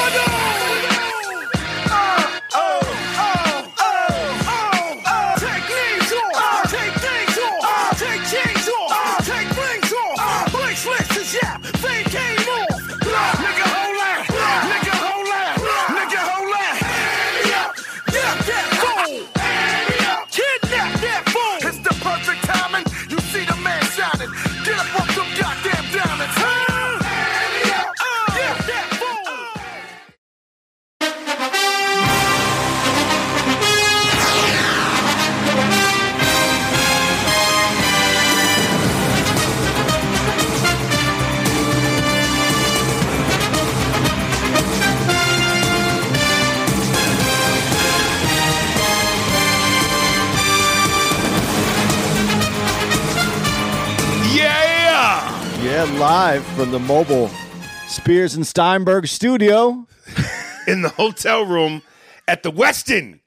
It's live from the mobile Spears and Steinberg studio. In the hotel room at the Westin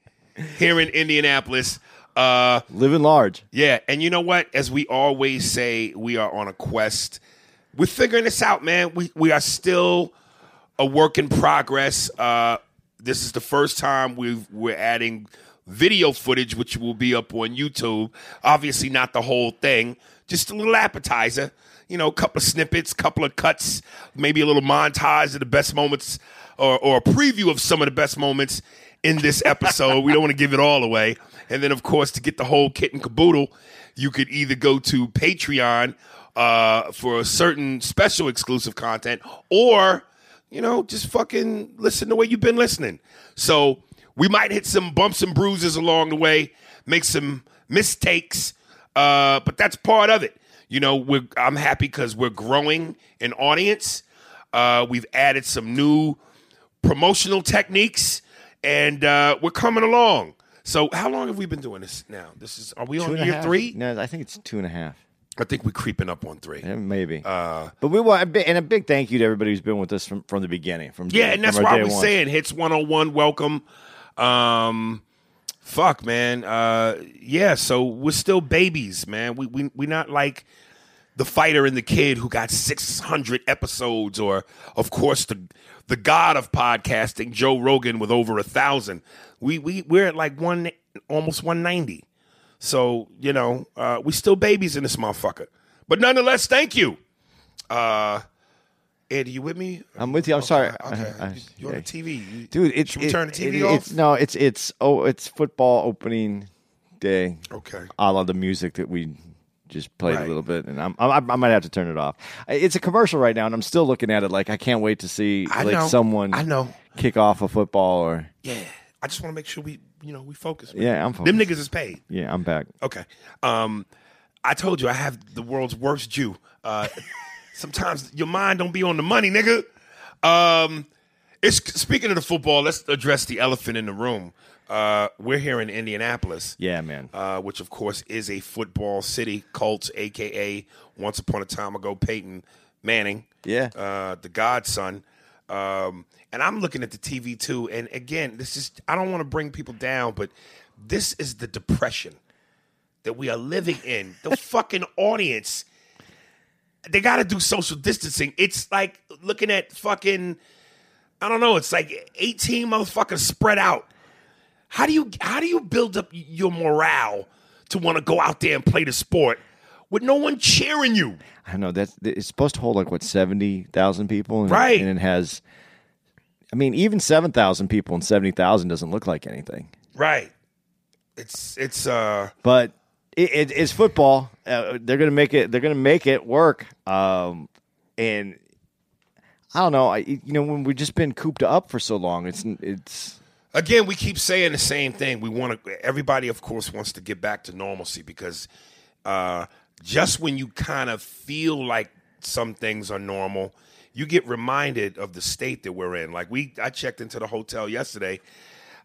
here in Indianapolis. Uh, Living large. yeah, and you know what? As we always say, we are on a quest. We're figuring this out, man. We we are still a work in progress. Uh, this is the first time we've, we're adding video footage, which will be up on YouTube. Obviously, not the whole thing, just a little appetizer. You know, a couple of snippets, a couple of cuts, maybe a little montage of the best moments, or, or a preview of some of the best moments in this episode. we don't want to give it all away. And then, of course, to get the whole kit and caboodle, you could either go to Patreon uh, for a certain special exclusive content, or you know, just fucking listen the way you've been listening. So we might hit some bumps and bruises along the way, make some mistakes, uh, but that's part of it. You know, we're, I'm happy because we're growing an audience. Uh, we've added some new promotional techniques, and uh, we're coming along. So, how long have we been doing this now? This is are we on Two a year half? three? No, I think it's two and a half. I think we're creeping up on three. Yeah, maybe. Uh, but we want, and a big thank you to everybody who's been with us from, from the beginning. From Yeah, and that's why was one. saying hits 101, welcome. Um fuck, man. Uh yeah, so we're still babies, man. We we we not like the fighter and the kid who got 600 episodes or of course the the god of podcasting, Joe Rogan with over a 1000. We we we're at like one almost 190. So, you know, uh we still babies in this motherfucker. But nonetheless, thank you. Uh Eddie, you with me? I'm with you. I'm sorry. Okay. I- I- you on the TV. Dude. It's it- turn the TV it- off? It's, no, it's it's oh, it's football opening day. Okay. a la the music that we just played Right. a little bit, and I'm, I, I might have to turn it off. It's a commercial right now, and I'm still looking at it like I can't wait to see I like know. someone I know. kick off a football or Yeah. I just want to make sure we, you know, we focus. man. Yeah, I'm Them niggas is paid. yeah, I'm back. Okay. Um, I told you I have the world's worst Jew. Uh, sometimes your mind don't be on the money, nigga. Um, it's speaking of the football. Let's address the elephant in the room. Uh, we're here in Indianapolis. Yeah, man. uh, which of course is a football city, Colts, aka once upon a time ago Peyton Manning, Yeah. uh, the godson. Um, and I'm looking at the TV too, and again, this is I don't want to bring people down, but this is the depression that we are living in. The fucking audience, they got to do social distancing. It's like looking at fucking, I don't know, it's like 18 motherfuckers spread out. How do you how do you build up your morale to want to go out there and play the sport with no one cheering you. I know that's it's supposed to hold like what seventy thousand people, and, Right. And it has, I mean, even seven thousand people and seventy thousand doesn't look like anything. Right. It's it's uh But it, it, it's football. Uh, they're gonna make it. They're gonna make it work. Um, and I don't know. I you know when we've just been cooped up for so long, it's it's again, we keep saying the same thing. We want to. Everybody, of course, wants to get back to normalcy because uh, just when you kind of feel like some things are normal, you get reminded of the state that we're in. Like we, I checked into the hotel yesterday.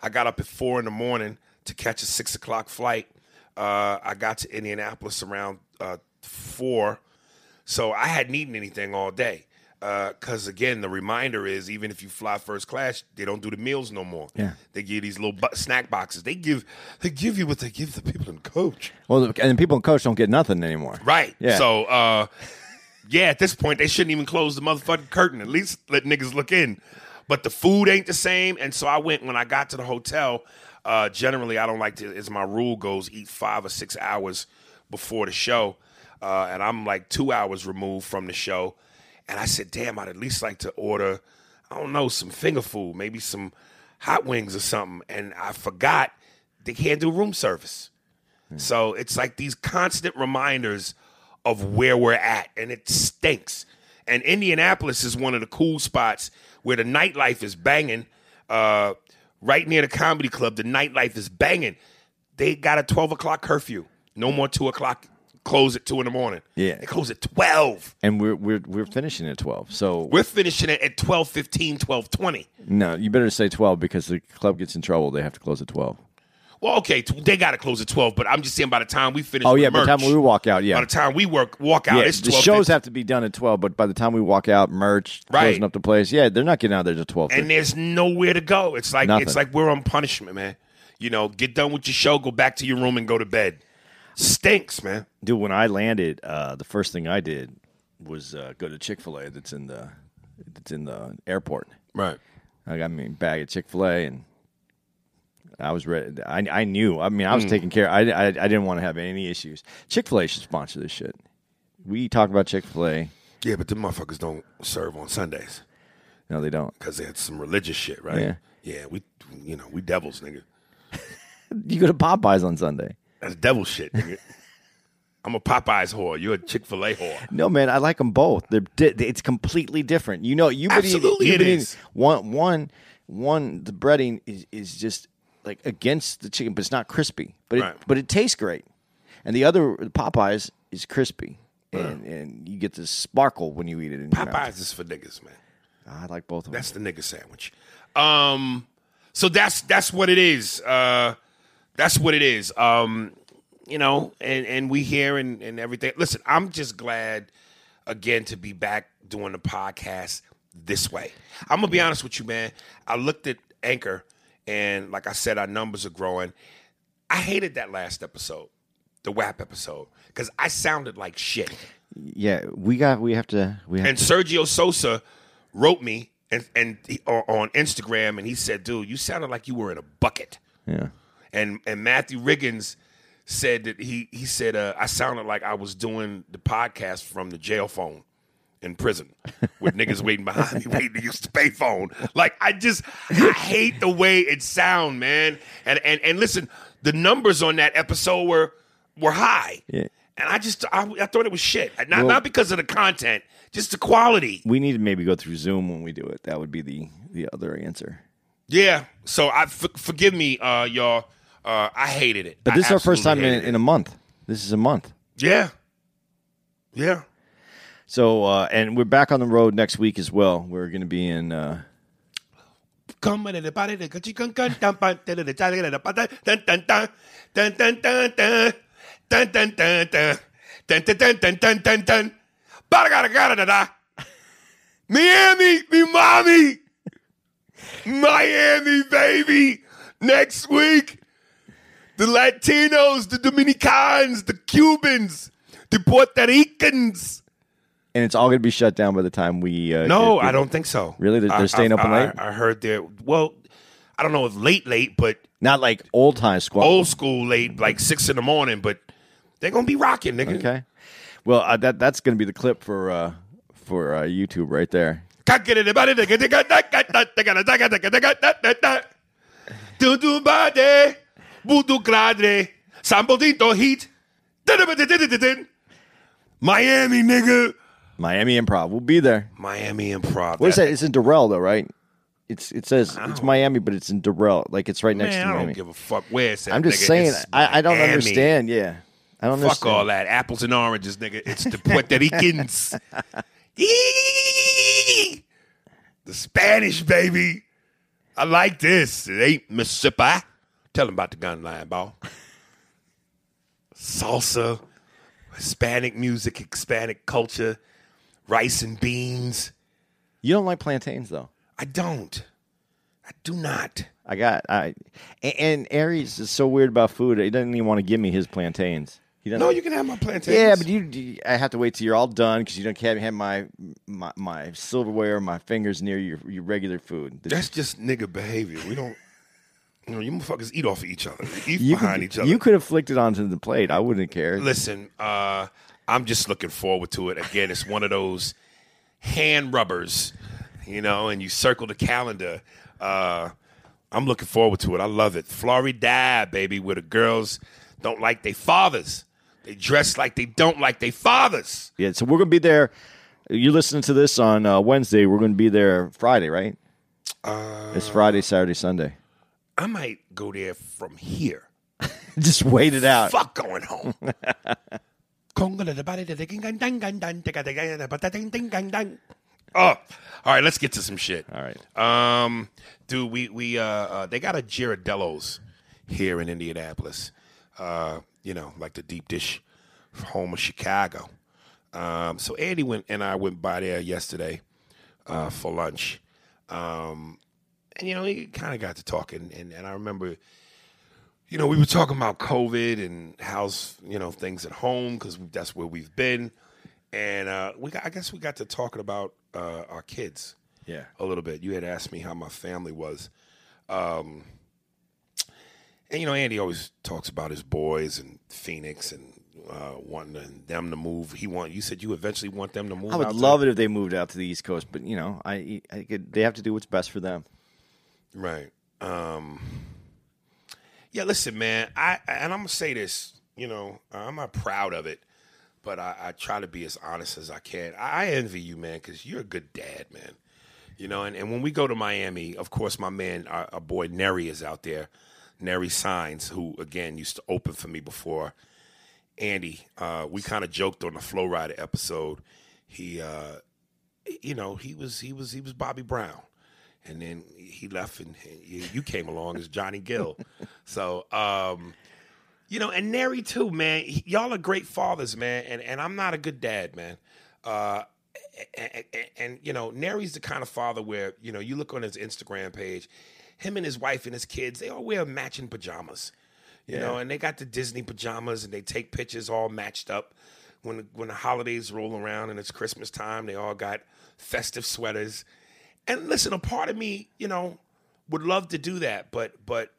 I got up at four in the morning to catch a six o'clock flight. Uh, I got to Indianapolis around uh, four, so I hadn't eaten anything all day. Because again, the reminder is even if you fly first class, they don't do the meals no more. Yeah. they give you these little bu- snack boxes. They give they give you what they give the people in coach. well, and people in coach don't get nothing anymore. Right. Yeah. So, uh, yeah, at this point, they shouldn't even close the motherfucking curtain. At least let niggas look in. But the food ain't the same. And so I went, when I got to the hotel, uh, generally, I don't like to, as my rule goes, eat five or six hours before the show. Uh, and I'm like two hours removed from the show. And I said, damn, I'd at least like to order, I don't know, some finger food, maybe some hot wings or something. And I forgot they can't do room service. So it's like these constant reminders of where we're at, and it stinks. And Indianapolis is one of the cool spots where the nightlife is banging. Uh, right near the comedy club, the nightlife is banging. They got a 12 o'clock curfew. No more 2 o'clock. Close at 2 in the morning. Yeah. They close at 12. And we're we're we're finishing at twelve. So We're finishing it at 12 15, 12 20. no, you better say twelve because the club gets in trouble. They have to close at twelve. Well, okay, they got to close at 12, but I'm just saying by the time we finish Oh yeah, by the time we walk out, yeah. by the time we work walk out, yeah, it's the 12 shows have to be done at twelve, but by the time we walk out, merch, Right. closing up the place, yeah, they're not getting out there till twelve. and there's nowhere to go. It's like Nothing. it's like we're on punishment, man. You know, get done with your show, go back to your room, and go to bed. Stinks, man. Dude, when I landed, uh, the first thing I did was uh, go to Chick Fil A. That's in the that's in the airport. Right. I got me a bag of Chick Fil A, and I was ready. I, I knew. I mean, I was Hmm. taking care. I, I I didn't want to have any issues. Chick Fil A should sponsor this shit. We talk about Chick Fil A. Yeah, but the motherfuckers don't serve on Sundays No, they don't. because they had some religious shit, right? Yeah. Yeah, we, you know, we devils, nigga. You go to Popeyes on Sunday. That's devil shit, nigga. I'm a Popeyes whore. You're a Chick Fil A whore. No, man, I like them both. They're di- it's completely different. You know, eating- Absolutely you've it eating- is. one one one. The breading is is just like against the chicken, but it's not crispy. But it, but it tastes great. And the other Popeyes is crispy, and and you get this sparkle when you eat it. In. Popeyes is for niggas, man. I like both of them. That's the nigga sandwich. Um, so that's that's what it is. Uh, that's what it is. Um, you know, and and we here and and everything. Listen, I'm just glad again to be back doing the podcast this way. I'm gonna be honest with you, man. I looked at Anchor, and like I said, our numbers are growing. I hated that last episode, the WAP episode, because I sounded like shit. yeah, we got we have to we have And Sergio Sosa wrote me and and he, on Instagram, and he said, "Dude, you sounded like you were in a bucket." yeah. And and Matthew Riggins said that he he said uh, I sounded like I was doing the podcast from the jail phone in prison with niggas waiting behind me waiting to use the payphone. Like I just I hate the way it sound, man. And and and listen, the numbers on that episode were were high. Yeah. And I just I, I thought it was shit. Not Well- not because of the content, just the quality. We need to maybe go through Zoom when we do it. That would be the the other answer. Yeah. So I f- forgive me, uh, y'all. Uh, I hated it. But this I is our first time in, in, a month. This is a month. Yeah. Yeah. So, uh, and we're back on the road next week as well. We're going to be in. Uh, Miami, me mommy, Miami, baby, next week. The Latinos, the Dominicans, the Cubans, the Puerto Ricans. and it's all going to be shut down by the time we. Uh, No, get- I don't think so. Really? They're- they're staying I- open I- late? I heard they're well. I don't know if late, late, but Not like old time squad. old school late, like six in the morning. But They're gonna be rocking, nigga. Okay. Well, uh, that that's going to be the clip for uh, for uh, YouTube right there. Tutu bade, budu gladre, sambodito heat. Miami, nigga. Miami Improv. We'll be there. Miami Improv. What is that? It's in Doral, though, right? It's it says it's Miami, but it's in Doral. Like it's right next Man, to I Miami. don't give a fuck where it's at. I'm just nigga. saying. It's I, I don't Miami. understand. Yeah, I don't Fuck understand. all that. Apples and oranges, nigga. It's the Puerto Ricans. The Spanish, baby. I like this. It ain't Mississippi. Tell them about the gun line, ball. Salsa, Hispanic music, Hispanic culture, rice and beans. You don't like plantains, though. I don't. I do not. I got I, and, and Aries is so weird about food. He doesn't even want to give me his plantains. He doesn't. No, you can have my plantains. Yeah, but you, you- I have to wait till you're all done because you don't can't have my, my my silverware, my fingers near your your regular food. That's just nigga behavior. We don't. You know, you motherfuckers eat off of each other. Eat you behind could, each other. You could have flicked it onto the plate. I wouldn't care. Listen, uh, I'm just looking forward to it. Again, it's one of those hand rubbers, you know, and you circle the calendar. Uh, I'm looking forward to it. I love it. Florida, baby, where the girls don't like their fathers. They dress like they don't like their fathers. Yeah, so we're gonna be there. You're listening to this on uh, Wednesday. We're gonna be there Friday, right? Uh, it's Friday, Saturday, Sunday. I might go there from here. Just wait it out. Fuck going home. Oh, all right. Let's get to some shit. All right. Um, dude, we we uh, uh they got a Girardello's here in Indianapolis. Uh, you know, like the deep dish home of Chicago. Um, so Andy went and I went by there yesterday uh, for lunch. Um, and you know, he kind of got to talking, and, and I remember, you know, we were talking about COVID and how's you know things at home because that's where we've been, and uh, we got, I guess we got to talking about uh, our kids Yeah. a little bit. You had asked me how my family was. Um, and you know, Andy always talks about his boys and Phoenix and uh, wanting them to move. He want you said you eventually want them to move. I would out to- love it if they moved out to the East Coast, but you know, I, I could, they have to do what's best for them. Right. Um, yeah, listen, man. I and I'm gonna say this. You know, I'm not proud of it, but I, I try to be as honest as I can. I, envy you, man, because you're a good dad, man. You know, and, and when we go to Miami, of course, my man, our, our boy Neri is out there. Neri Signs, who again used to open for me before Andy. Uh, we kind of joked on the Flow Rider episode. He, uh, you know, he was he was he was Bobby Brown, and then he left, and you you came along as Johnny Gill. so, um, you know, and Neri too, man. Y'all are great fathers, man, and and I'm not a good dad, man. Uh, and, and, and you know, Neri's the kind of father where you know you look on his Instagram page, him and his wife and his kids, they all wear matching pajamas, you know, and they got the Disney pajamas and they take pictures all matched up. When when the holidays roll around and it's Christmas time, they all got festive sweaters. And listen, a part of me, you know, would love to do that, but but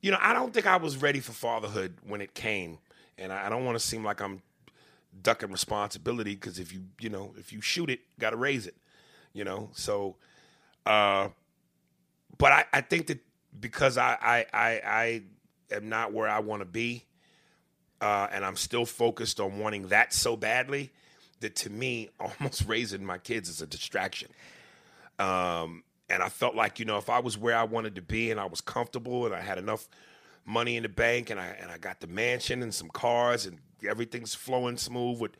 you know, I don't think I was ready for fatherhood when it came, and I, don't want to seem like I'm ducking responsibility because if you you know if you shoot it, got to raise it, you know. So, uh, but I, I think that because I I I, I am not where I want to be, uh, and I'm still focused on wanting that so badly that to me, almost raising my kids is a distraction. Um, and I felt like you know if I was where I wanted to be and I was comfortable and I had enough money in the bank and I and I got the mansion and some cars and everything's flowing smooth with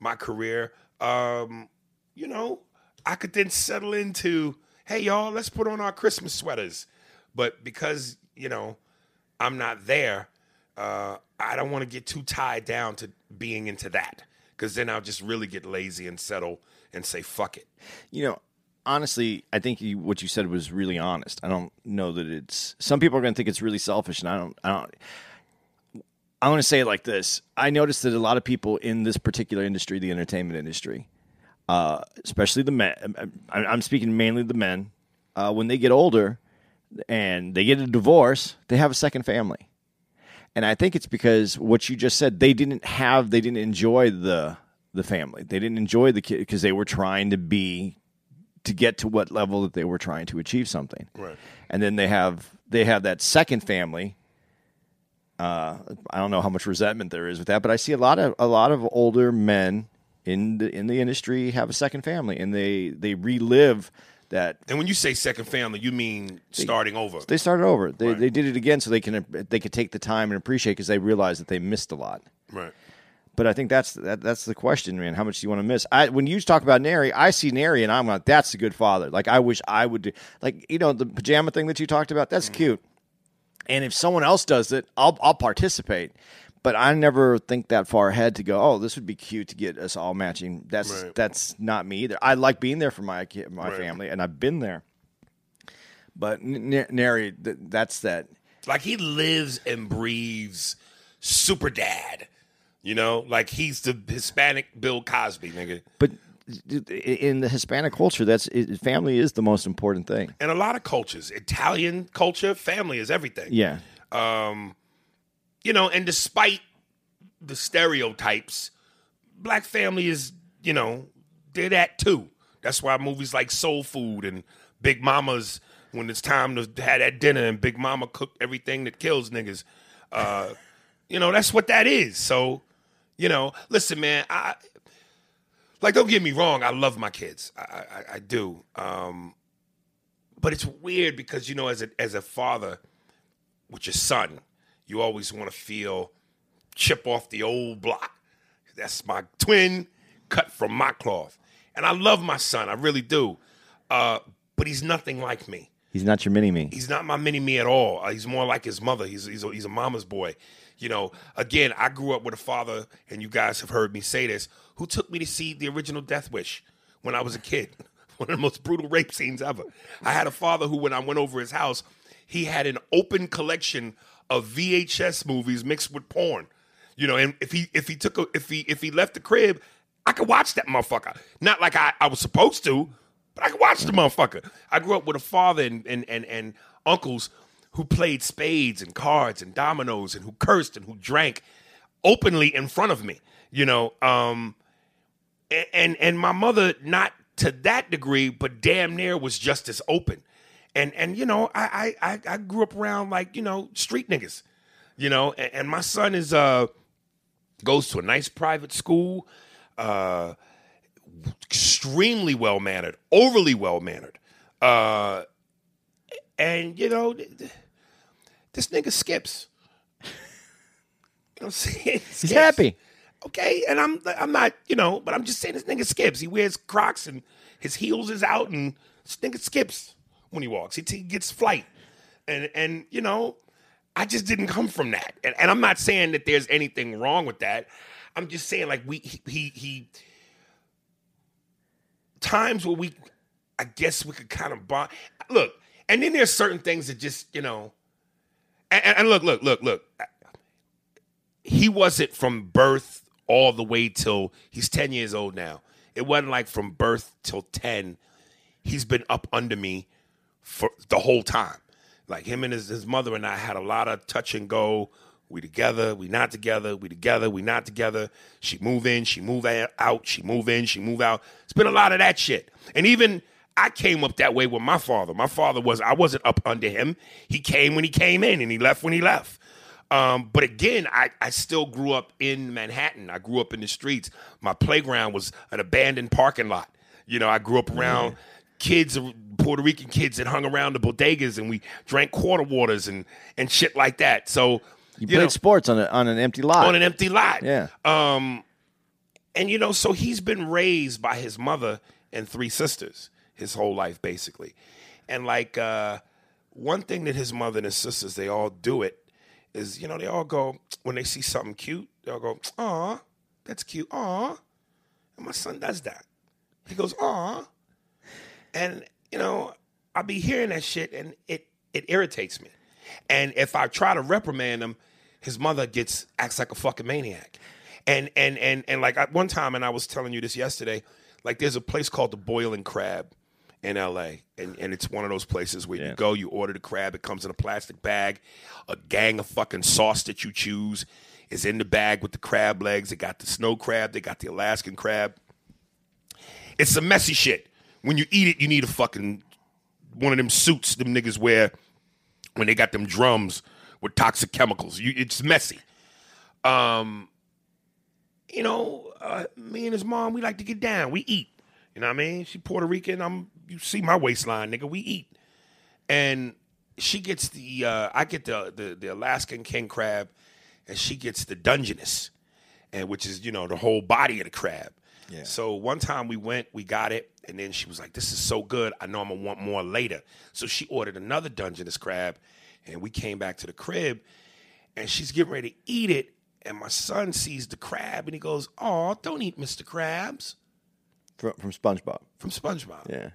my career, um, you know, I could then settle into, hey y'all, let's put on our Christmas sweaters. But because, you know, I'm not there, uh, I don't want to get too tied down to being into that. Cause then I'll just really get lazy and settle and say fuck it. You know, honestly, I think you, what you said was really honest. I don't know that it's. Some people are going to think it's really selfish, and I don't. I don't. I want to say it like this. I noticed that a lot of people in this particular industry, the entertainment industry, uh, especially the men, I'm speaking mainly the men, uh, when they get older and they get a divorce, they have a second family. And I think it's because what you just said. They didn't have. They didn't enjoy the the family. They didn't enjoy the kid because they were trying to be to get to what level that they were trying to achieve something. Right. And then they have they have that second family. Uh, I don't know how much resentment there is with that, but I see a lot of a lot of older men in the in the industry have a second family, and they they relive that And when you say second family, you mean starting over. they started over. They Right. they did it again so they can they could take the time and appreciate because they realized that they missed a lot. Right. But I think that's that, that's the question, man. How much do you want to miss? I when you talk about Neri, I see Neri and I'm like, that's a good father. Like I wish I would do like you know the pajama thing that you talked about. That's Mm-hmm. cute. And if someone else does it, I'll I'll participate. But I never think that far ahead to go. Oh, this would be cute to get us all matching. That's Right. that's not me either. I like being there for my my Right. family, and I've been there. But N- Neri, th- that's that. Like he lives and breathes super dad. You know, like he's the Hispanic Bill Cosby, nigga. But in the Hispanic culture, that's family is the most important thing. And a lot of cultures, Italian culture, family is everything. Yeah. Um, You know, and despite the stereotypes, black family is, you know, they're that too. That's why movies like Soul Food and Big Mama's, when it's time to have that dinner and Big Mama cook everything that kills niggas, uh, you know, that's what that is. So, you know, listen, man, I like don't get me wrong, I love my kids. I I, I do. Um, but it's weird because you know, as a as a father with your son, you always want to feel chip off the old block. That's my twin cut from my cloth. And I love my son, I really do. Uh, but he's nothing like me. He's not your mini me. He's not my mini me at all. Uh, he's more like his mother. He's he's a, he's a mama's boy. You know, again, I grew up with a father, and you guys have heard me say this, who took me to see the original Death Wish when I was a kid. One of the most brutal rape scenes ever. I had a father who, when I went over his house, he had an open collection of VHS movies mixed with porn. You know, and if he if he took a if he if he left the crib, I could watch that motherfucker. Not like I, I was supposed to, but I could watch the motherfucker. I grew up with a father and and and, and uncles who played spades and cards and dominoes and who cursed and who drank openly in front of me. You know, um, a- and and my mother not to that degree, but damn near was just as open. And and you know, I I I- grew up around like you know street niggas, you know, and, and my son is uh goes to a nice private school, uh, extremely well mannered, overly well mannered, uh, and you know, th- th- this nigga skips. You know I'm saying? He's happy. Okay, and I'm I'm not, you know, but I'm just saying this nigga skips. He wears Crocs and his heels is out, and this nigga skips when he walks. He, he gets flight, and and you know, I just didn't come from that, and, and I'm not saying that there's anything wrong with that. I'm just saying like we he he, he times where we, I guess we could kind of bond. Look, and then there's certain things that just you know, and, and- and look, look, look, look he wasn't from birth all the way till he's 10 years old now. It wasn't like from birth till 10. He's been up under me for the whole time. Like him and his, his mother and I had a lot of touch and go. We together, we not together, we together, we not together. She move in, she move out, she move in, she move out. It's been a lot of that shit. And even I came up that way with my father. My father was I wasn't up under him. He came when he came in and he left when he left. Um, but again, I, I still grew up in Manhattan. I grew up in the streets. My playground was an abandoned parking lot. You know, I grew up around kids, Puerto Rican kids that hung around the bodegas and we drank quarter waters and, and shit like that. So, You, you played know, sports on a, on an empty lot. on an empty lot. Yeah. Um, and you know, so he's been raised by his mother and three sisters his whole life, basically. And like uh, one thing that his mother and his sisters they all do it is, you know, they all go when they see something cute, they'll go, "Aw, that's cute, aw." And my son does that. He goes, "Aw," and you know, I be hearing that shit, and it it irritates me. And if I try to reprimand him, his mother gets acts like a fucking maniac. And and and and like I, one time, and I was telling you this yesterday. Like there's a place called the Boiling Crab in LA. And, and it's one of those places where Yeah. you go, you order the crab, it comes in a plastic bag, a gang of fucking sauce that you choose is in the bag with the crab legs. They got the snow crab, they got the Alaskan crab. It's some messy shit. When you eat it, you need a fucking one of them suits them niggas wear when they got them drums with toxic chemicals. You, it's messy. Um, you know, uh, me and his mom, we like to get down. We eat. You know what I mean? She Puerto Rican. I'm. You see my waistline, nigga. We eat, and she gets the. Uh, I get the, the the Alaskan king crab, and she gets the Dungeness, and which is you know the whole body of the crab. Yeah. So one time we went, we got it, and then she was like, "This is so good. I know I'm gonna want more later." So she ordered another Dungeness crab, and we came back to the crib, and she's getting ready to eat it, and my son sees the crab, and he goes, "Oh, don't eat Mr. Krabs from, from SpongeBob. from SpongeBob." Yeah.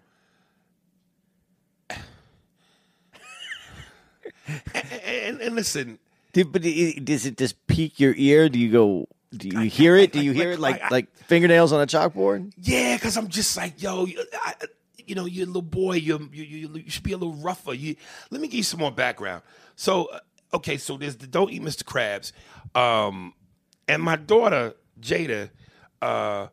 And, and, and listen, Dude, but it, does it just pique your ear? Do you go? Do you hear it? Do you hear it like like- fingernails on a chalkboard? yeah, because I'm just like, yo, you- I, you know, you're a little boy. You're, you, you, you should be a little rougher. You, let me give you some more background. So, uh, okay, so there's the Don't Eat Mr. Krabs. Um, and my daughter, Jada, uh,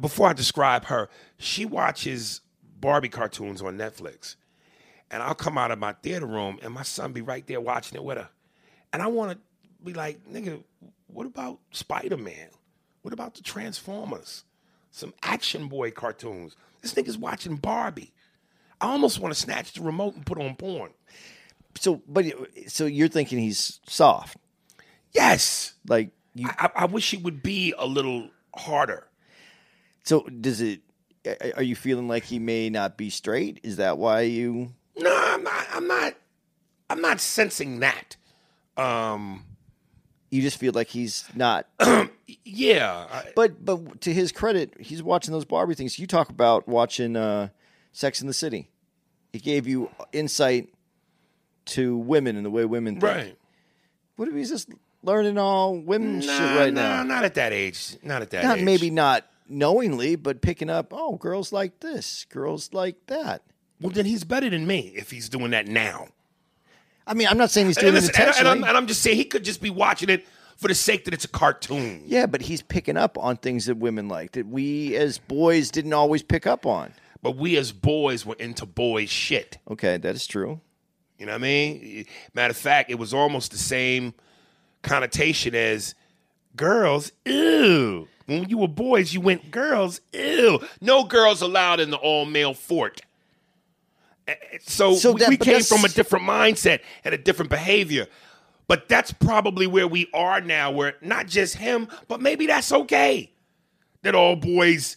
before I describe her, she watches Barbie cartoons on Netflix. And I'll come out of my theater room and my son be right there watching it with her. And I want to be like, nigga, what about Spider Man? What about the Transformers? Some action boy cartoons. This nigga's watching Barbie. I almost want to snatch the remote and put on porn. So, but so you're thinking he's soft, Yes. like you. I, I wish he would be a little harder. So does it? Are you feeling like he may not be straight? Is that why you? No, I'm not. I'm not. I'm not sensing that. Um, You just feel like he's not. yeah, I- But but to his credit, he's watching those Barbie things. You talk about watching uh, Sex in the City. It gave you insight to women and the way women think. right. What if he's just learning all women shit right nah, now? not at that age. Not at that Not age. maybe not knowingly, but picking up. Oh, girls like this, girls like that. Well, then he's better than me if he's doing that now. I mean, I'm not saying he's And, doing it and, and intentionally. I'm, and I'm just saying he could just be watching it for the sake that it's a cartoon. yeah, but he's picking up on things that women like that we as boys didn't always pick up on. But we as boys were into boys shit. Okay, that is true. You know what I mean? Matter of fact, it was almost the same connotation as girls. Ew. When you were boys, you went girls. Ew. No girls allowed in the all male fort. So, So we, that- we came from a different mindset and a different behavior. But that's probably where we are now, where not just him, but maybe that's okay. That all boys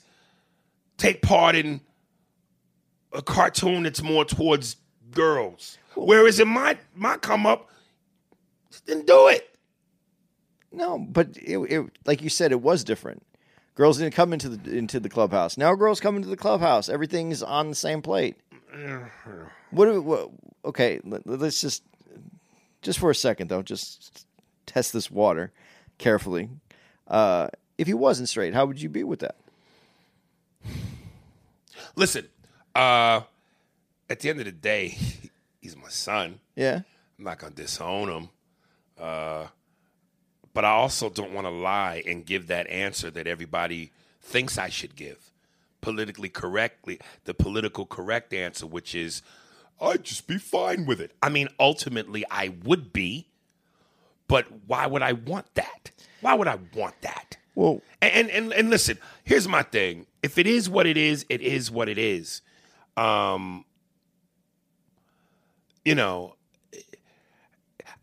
take part in a cartoon that's more towards girls. Whereas in my my come up, didn't do it. No, but it, it, like you said, it was different. Girls didn't come into the into the clubhouse. Now girls come into the clubhouse. Everything's on the same plate. What? do- what okay, let, let's just just for a second though, just test this water carefully. Uh, if he wasn't straight, how would you be with that? Listen, uh, at the end of the day, he's my son. Yeah. I'm not gonna disown him. Uh, but I also don't want to lie and give that answer that everybody thinks I should give. Politically correctly, the political correct answer, which is, I'd just be fine with it. I mean, ultimately, I would be, but why would I want that? Why would I want that? Well, And, and and listen, here's my thing. If it is what it is, it is what it is. Um, you know,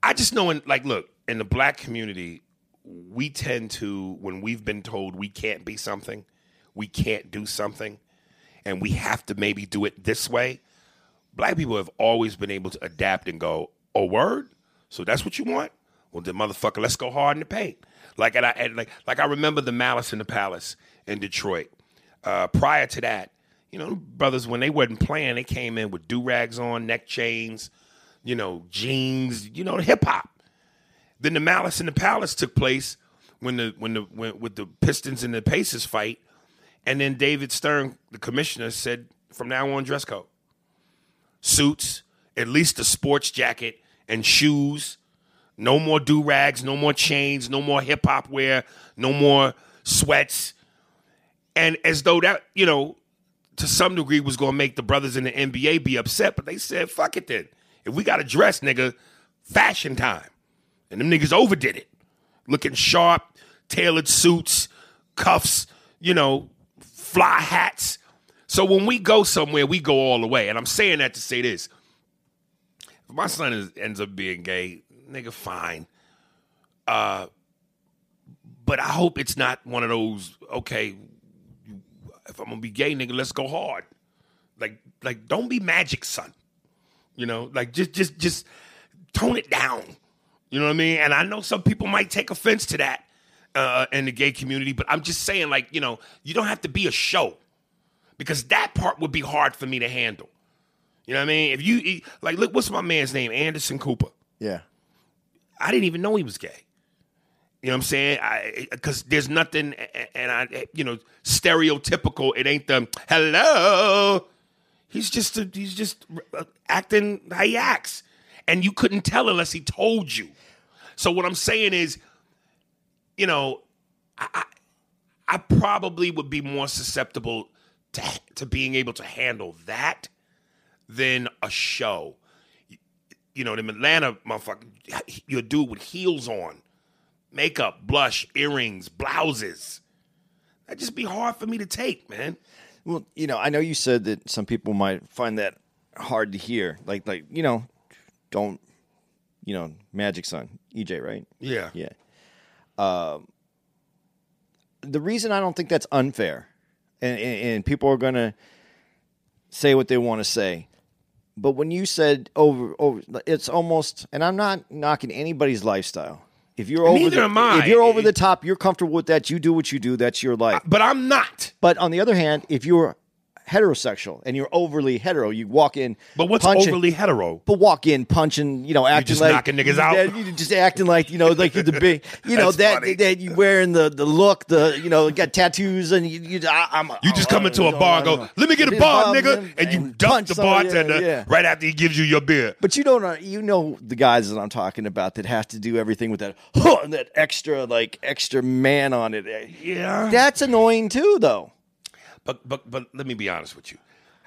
I just know in like look, in the black community, we tend to when we've been told we can't be something, we can't do something, and we have to maybe do it this way. Black people have always been able to adapt and go, "Oh, word! So that's what you want? Well, then, motherfucker, let's go hard in the paint." Like, and I and like, like I remember the Malice in the Palace in Detroit. Uh, prior to that, you know, brothers when they wasn't playing, they came in with do rags on, neck chains, you know, jeans, you know, hip hop. Then the Malice in the Palace took place when the when the when, with the Pistons and the Pacers fight, and then David Stern, the commissioner, said, from now on, dress code. Suits, at least a sports jacket and shoes. No more do rags, no more chains, no more hip hop wear, no more sweats. And as though that, you know, to some degree was going to make the brothers in the NBA be upset, but they said, fuck it then. If we got to dress, nigga, fashion time. And them niggas overdid it. Looking sharp, tailored suits, cuffs, you know, fly hats. So when we go somewhere, we go all the way. And I'm saying that to say this. If my son is, ends up being gay, nigga, fine. Uh, but I hope it's not one of those, okay, if I'm gonna be gay, nigga, let's go hard. Like, like, don't be magic, son. You know, like just just just tone it down. You know what I mean? And I know some people might take offense to that uh, in the gay community, but I'm just saying, like, you know, you don't have to be a show because that part would be hard for me to handle. You know what I mean? If you like, look, what's my man's name? Anderson Cooper. Yeah. I didn't even know he was gay. You know what I'm saying? Because there's nothing, and I, you know, stereotypical. It ain't the hello. He's just a, he's just uh, acting how he acts, and you couldn't tell unless he told you. So what I'm saying is, you know, I, I, probably would be more susceptible to to being able to handle that than a show. You know, in Atlanta, motherfucker, you're a dude with heels on makeup, blush, earrings, blouses. That'd just be hard for me to take, man. Well, you know, I know you said that some people might find that hard to hear. Like, like you know, don't, you know, Magic Son, EJ, right? Yeah. Yeah. Um, the reason I don't think that's unfair, and, and, and people are going to say what they want to say, but when you said over, over, it's almost, and I'm not knocking anybody's lifestyle. If you're over, Neither the, am I. if you're over the top, you're comfortable with that. You do what you do. That's your life. But I'm not. But on the other hand, if you're heterosexual and you're overly hetero, you walk in. But what's punching- overly hetero? But walk in punching, you know, acting just like knocking niggas out? Yeah, you just acting like you know, like you're the big, you know, that funny. that you wearing the the look, the you know, got tattoos, and you, you I, I'm You just come into a oh, bar and go, "Let me get a bar, nigga," and you dump punch the bartender yeah, yeah. right after he gives you your beer. But you don't know, you know the guys that I'm talking about that have to do everything with that, huh, that extra like extra man on it. Yeah. That's annoying too, though. But but but let me be honest with you.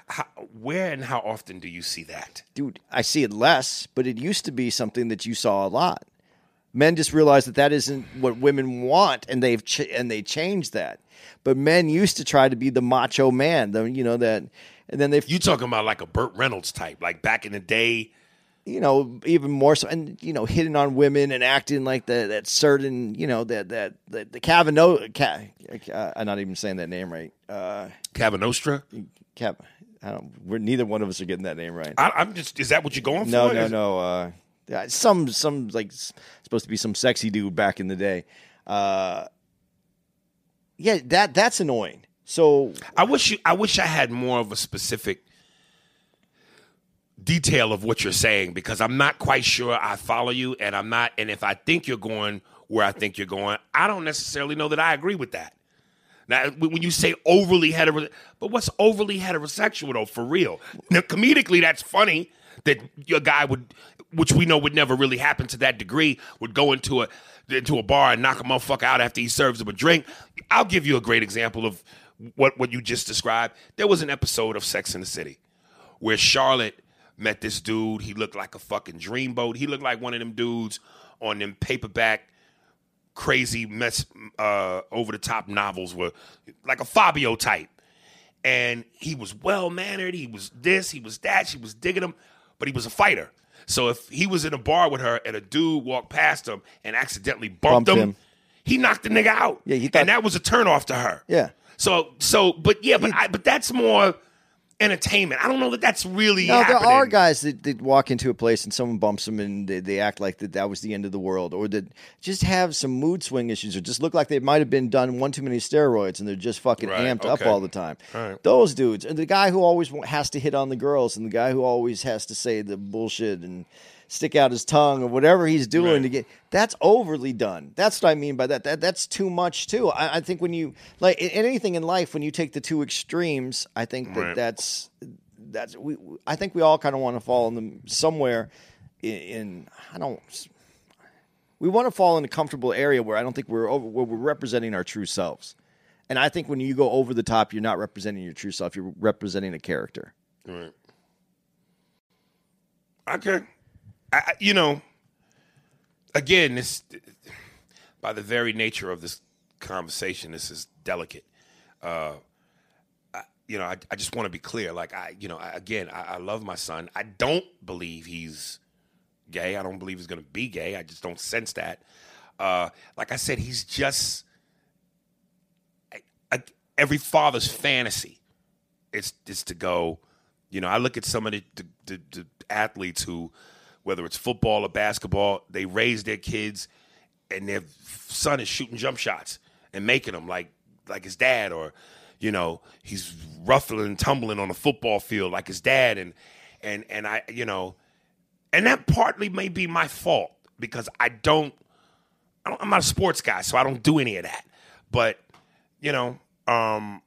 How, where and how often do you see that? dude, I see it less, but it used to be something that you saw a lot. Men just realized that that isn't what women want, and they've ch- and they changed that. But men used to try to be the macho man, the you know that, and then they, You talking about like a Burt Reynolds type, like back in the day? You know, even more so, and you know, hitting on women and acting like that that certain, you know, that that that the Kavanaugh, Ca- uh, I'm not even saying that name right. Uh, Cavanostra? Cav, I don't. We're neither one of us are getting that name right. I, I'm just. Is that what you're going No, for? no, no, no. Uh, some, some like supposed to be some sexy dude back in the day. Uh, yeah, that that's annoying. So I wish you. I wish I had more of a specific detail of what you're saying because I'm not quite sure I follow you, and I'm not. And if I think you're going where I think you're going, I don't necessarily know that I agree with that. Now, when you say overly hetero, but what's overly heterosexual though? For real, now comedically, that's funny that your guy would, which we know would never really happen to that degree, would go into a into a bar and knock a motherfucker out after he serves him a drink. I'll give you a great example of what what you just described. There was an episode of Sex in the City where Charlotte met this dude. He looked like a fucking dreamboat. He looked like one of them dudes on them paperback crazy mess uh, over the top novels were like a Fabio type. And he was well mannered. He was this, he was that. She was digging him, but he was a fighter. So if he was in a bar with her and a dude walked past him and accidentally bumped, Bumped him, him. he knocked the nigga out. Yeah, he thought- and that was a turnoff to her. Yeah. So so, but yeah, but I, but that's more entertainment. I don't know that that's really. now there are guys that, that walk into a place and someone bumps them and they, they act like that that was the end of the world, or that just have some mood swing issues, or just look like they might have been done one too many steroids and they're just fucking Right, amped up all the time. All right. Those dudes, and the guy who always has to hit on the girls, and the guy who always has to say the bullshit and stick out his tongue or whatever he's doing Right. to get that's overly done. That's what I mean by that. That that's too much too. I, I think when you like in anything in life, when you take the two extremes, I think that Right. that's that's we. I think we all kind of want to fall in them somewhere in, in I don't. We want to fall in a comfortable area where I don't think we're over, where we're representing our true selves. And I think when you go over the top, you're not representing your true self. You're representing a character. Right. Okay. I, you know, again, this by the very nature of this conversation, this is delicate. Uh, I, you know, I, I just want to be clear. Like, I, you know, I, again, I, I love my son. I don't believe he's gay. I don't believe he's going to be gay. I just don't sense that. Uh, like I said, he's just I, I, every father's fantasy it's it's to go. You know, I look at some of the, the, the, the athletes who, whether it's football or basketball, they raise their kids, and their son is shooting jump shots and making them like like his dad, or you know, he's ruffling and tumbling on a football field like his dad, and and and I, you know, and that partly may be my fault because I don't, I I'm not a sports guy, so I don't do any of that. But you know, um,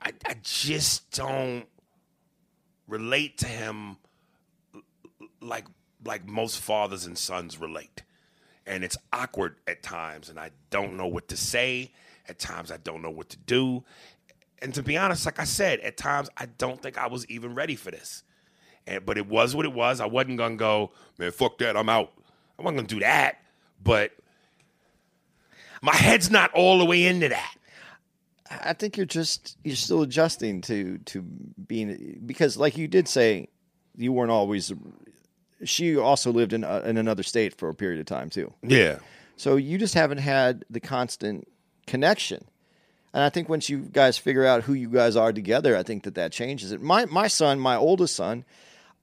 I, I just don't relate to him like like most fathers and sons relate. And it's awkward at times and I don't know what to say. At times I don't know what to do. And to be honest, like I said, at times I don't think I was even ready for this. And but it was what it was. I wasn't gonna go, man, fuck that, I'm out. I wasn't gonna do that. But my head's not all the way into that. I think you're just you're still adjusting to to being because, like you did say, you weren't always. She also lived in uh, in another state for a period of time too. Yeah. So you just haven't had the constant connection. And I think once you guys figure out who you guys are together, I think that that changes it. My my son, my oldest son,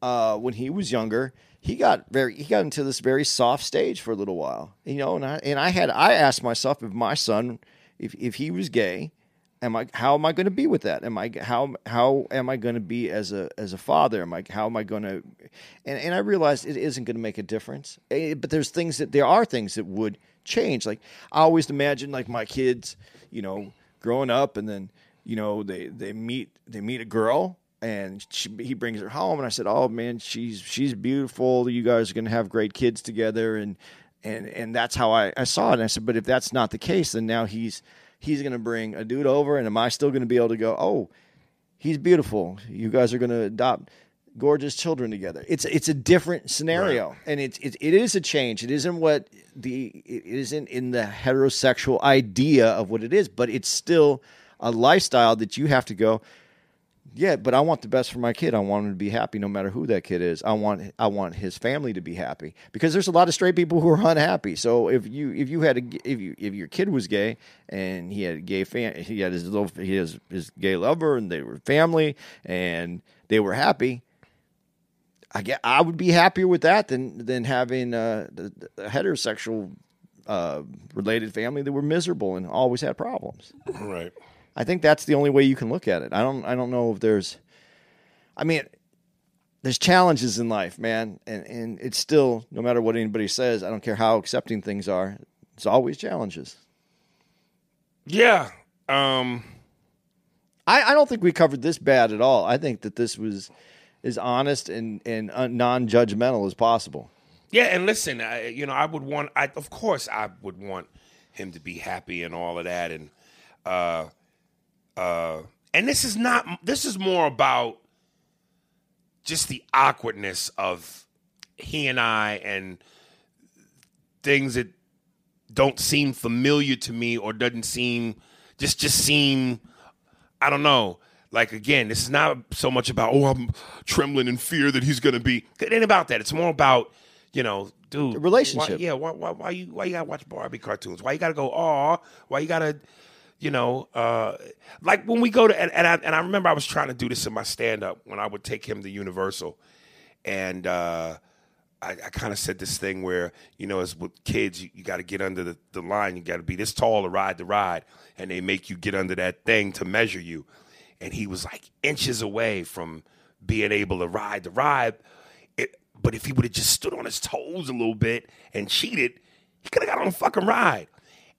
uh, when he was younger, he got very he got into this very soft stage for a little while, you know. And I and I had I asked myself if my son, if if he was gay, am I how am I going to be with that? Am I how how am I going to be as a as a father? Am I how am I going to? And and I realized it isn't going to make a difference. Eh, But there's things that there are things that would change. Like I always imagine like my kids, you know, growing up and then you know they they meet they meet a girl and she, he brings her home and I said, "Oh man, she's she's beautiful. You guys are going to have great kids together." And and and that's how I, I saw it. And I said, "But if that's not the case, then now he's he's going to bring a dude over, and am I still going to be able to go? Oh, he's beautiful. You guys are going to adopt gorgeous children together. It's it's a different scenario, and it's it, it is a change. It isn't what the it isn't in the heterosexual idea of what it is, but it's still a lifestyle that you have to go. Yeah, but I want the best for my kid. I want him to be happy, no matter who that kid is. I want I want his family to be happy because there's a lot of straight people who are unhappy. So if you if you had a if you if your kid was gay and he had a gay fan, he had his little he has his gay lover and they were family and they were happy. I get I would be happier with that than than having a, the heterosexual uh, related family that were miserable and always had problems. Right. I think that's the only way you can look at it. I don't I don't know if there's I mean there's challenges in life, man, and and it's still no matter what anybody says, I don't care how accepting things are, it's always challenges. Yeah. Um I, I don't think we covered this bad at all. I think that this was as honest and and uh, non-judgmental as possible. Yeah, and listen, I, you know, I would want, I, of course, I would want him to be happy and all of that, and uh, uh, and this is not, this is more about just the awkwardness of he and I and things that don't seem familiar to me or doesn't seem just just seem I don't know. Like again, this is not so much about oh I'm trembling in fear that he's gonna be. It ain't about that. It's more about you know, dude, The relationship. Why, yeah, why, why, why you why you gotta watch Barbie cartoons? Why you gotta go aw? Why you gotta you know, uh, like when we go to and, and I and I remember I was trying to do this in my stand up when I would take him to Universal, and uh, I, I kind of said this thing where you know, as with kids, you, you got to get under the, the line. You got to be this tall to ride the ride, and they make you get under that thing to measure you. And he was like inches away from being able to ride the ride. It, But if he would have just stood on his toes a little bit and cheated, he could have got on a fucking ride.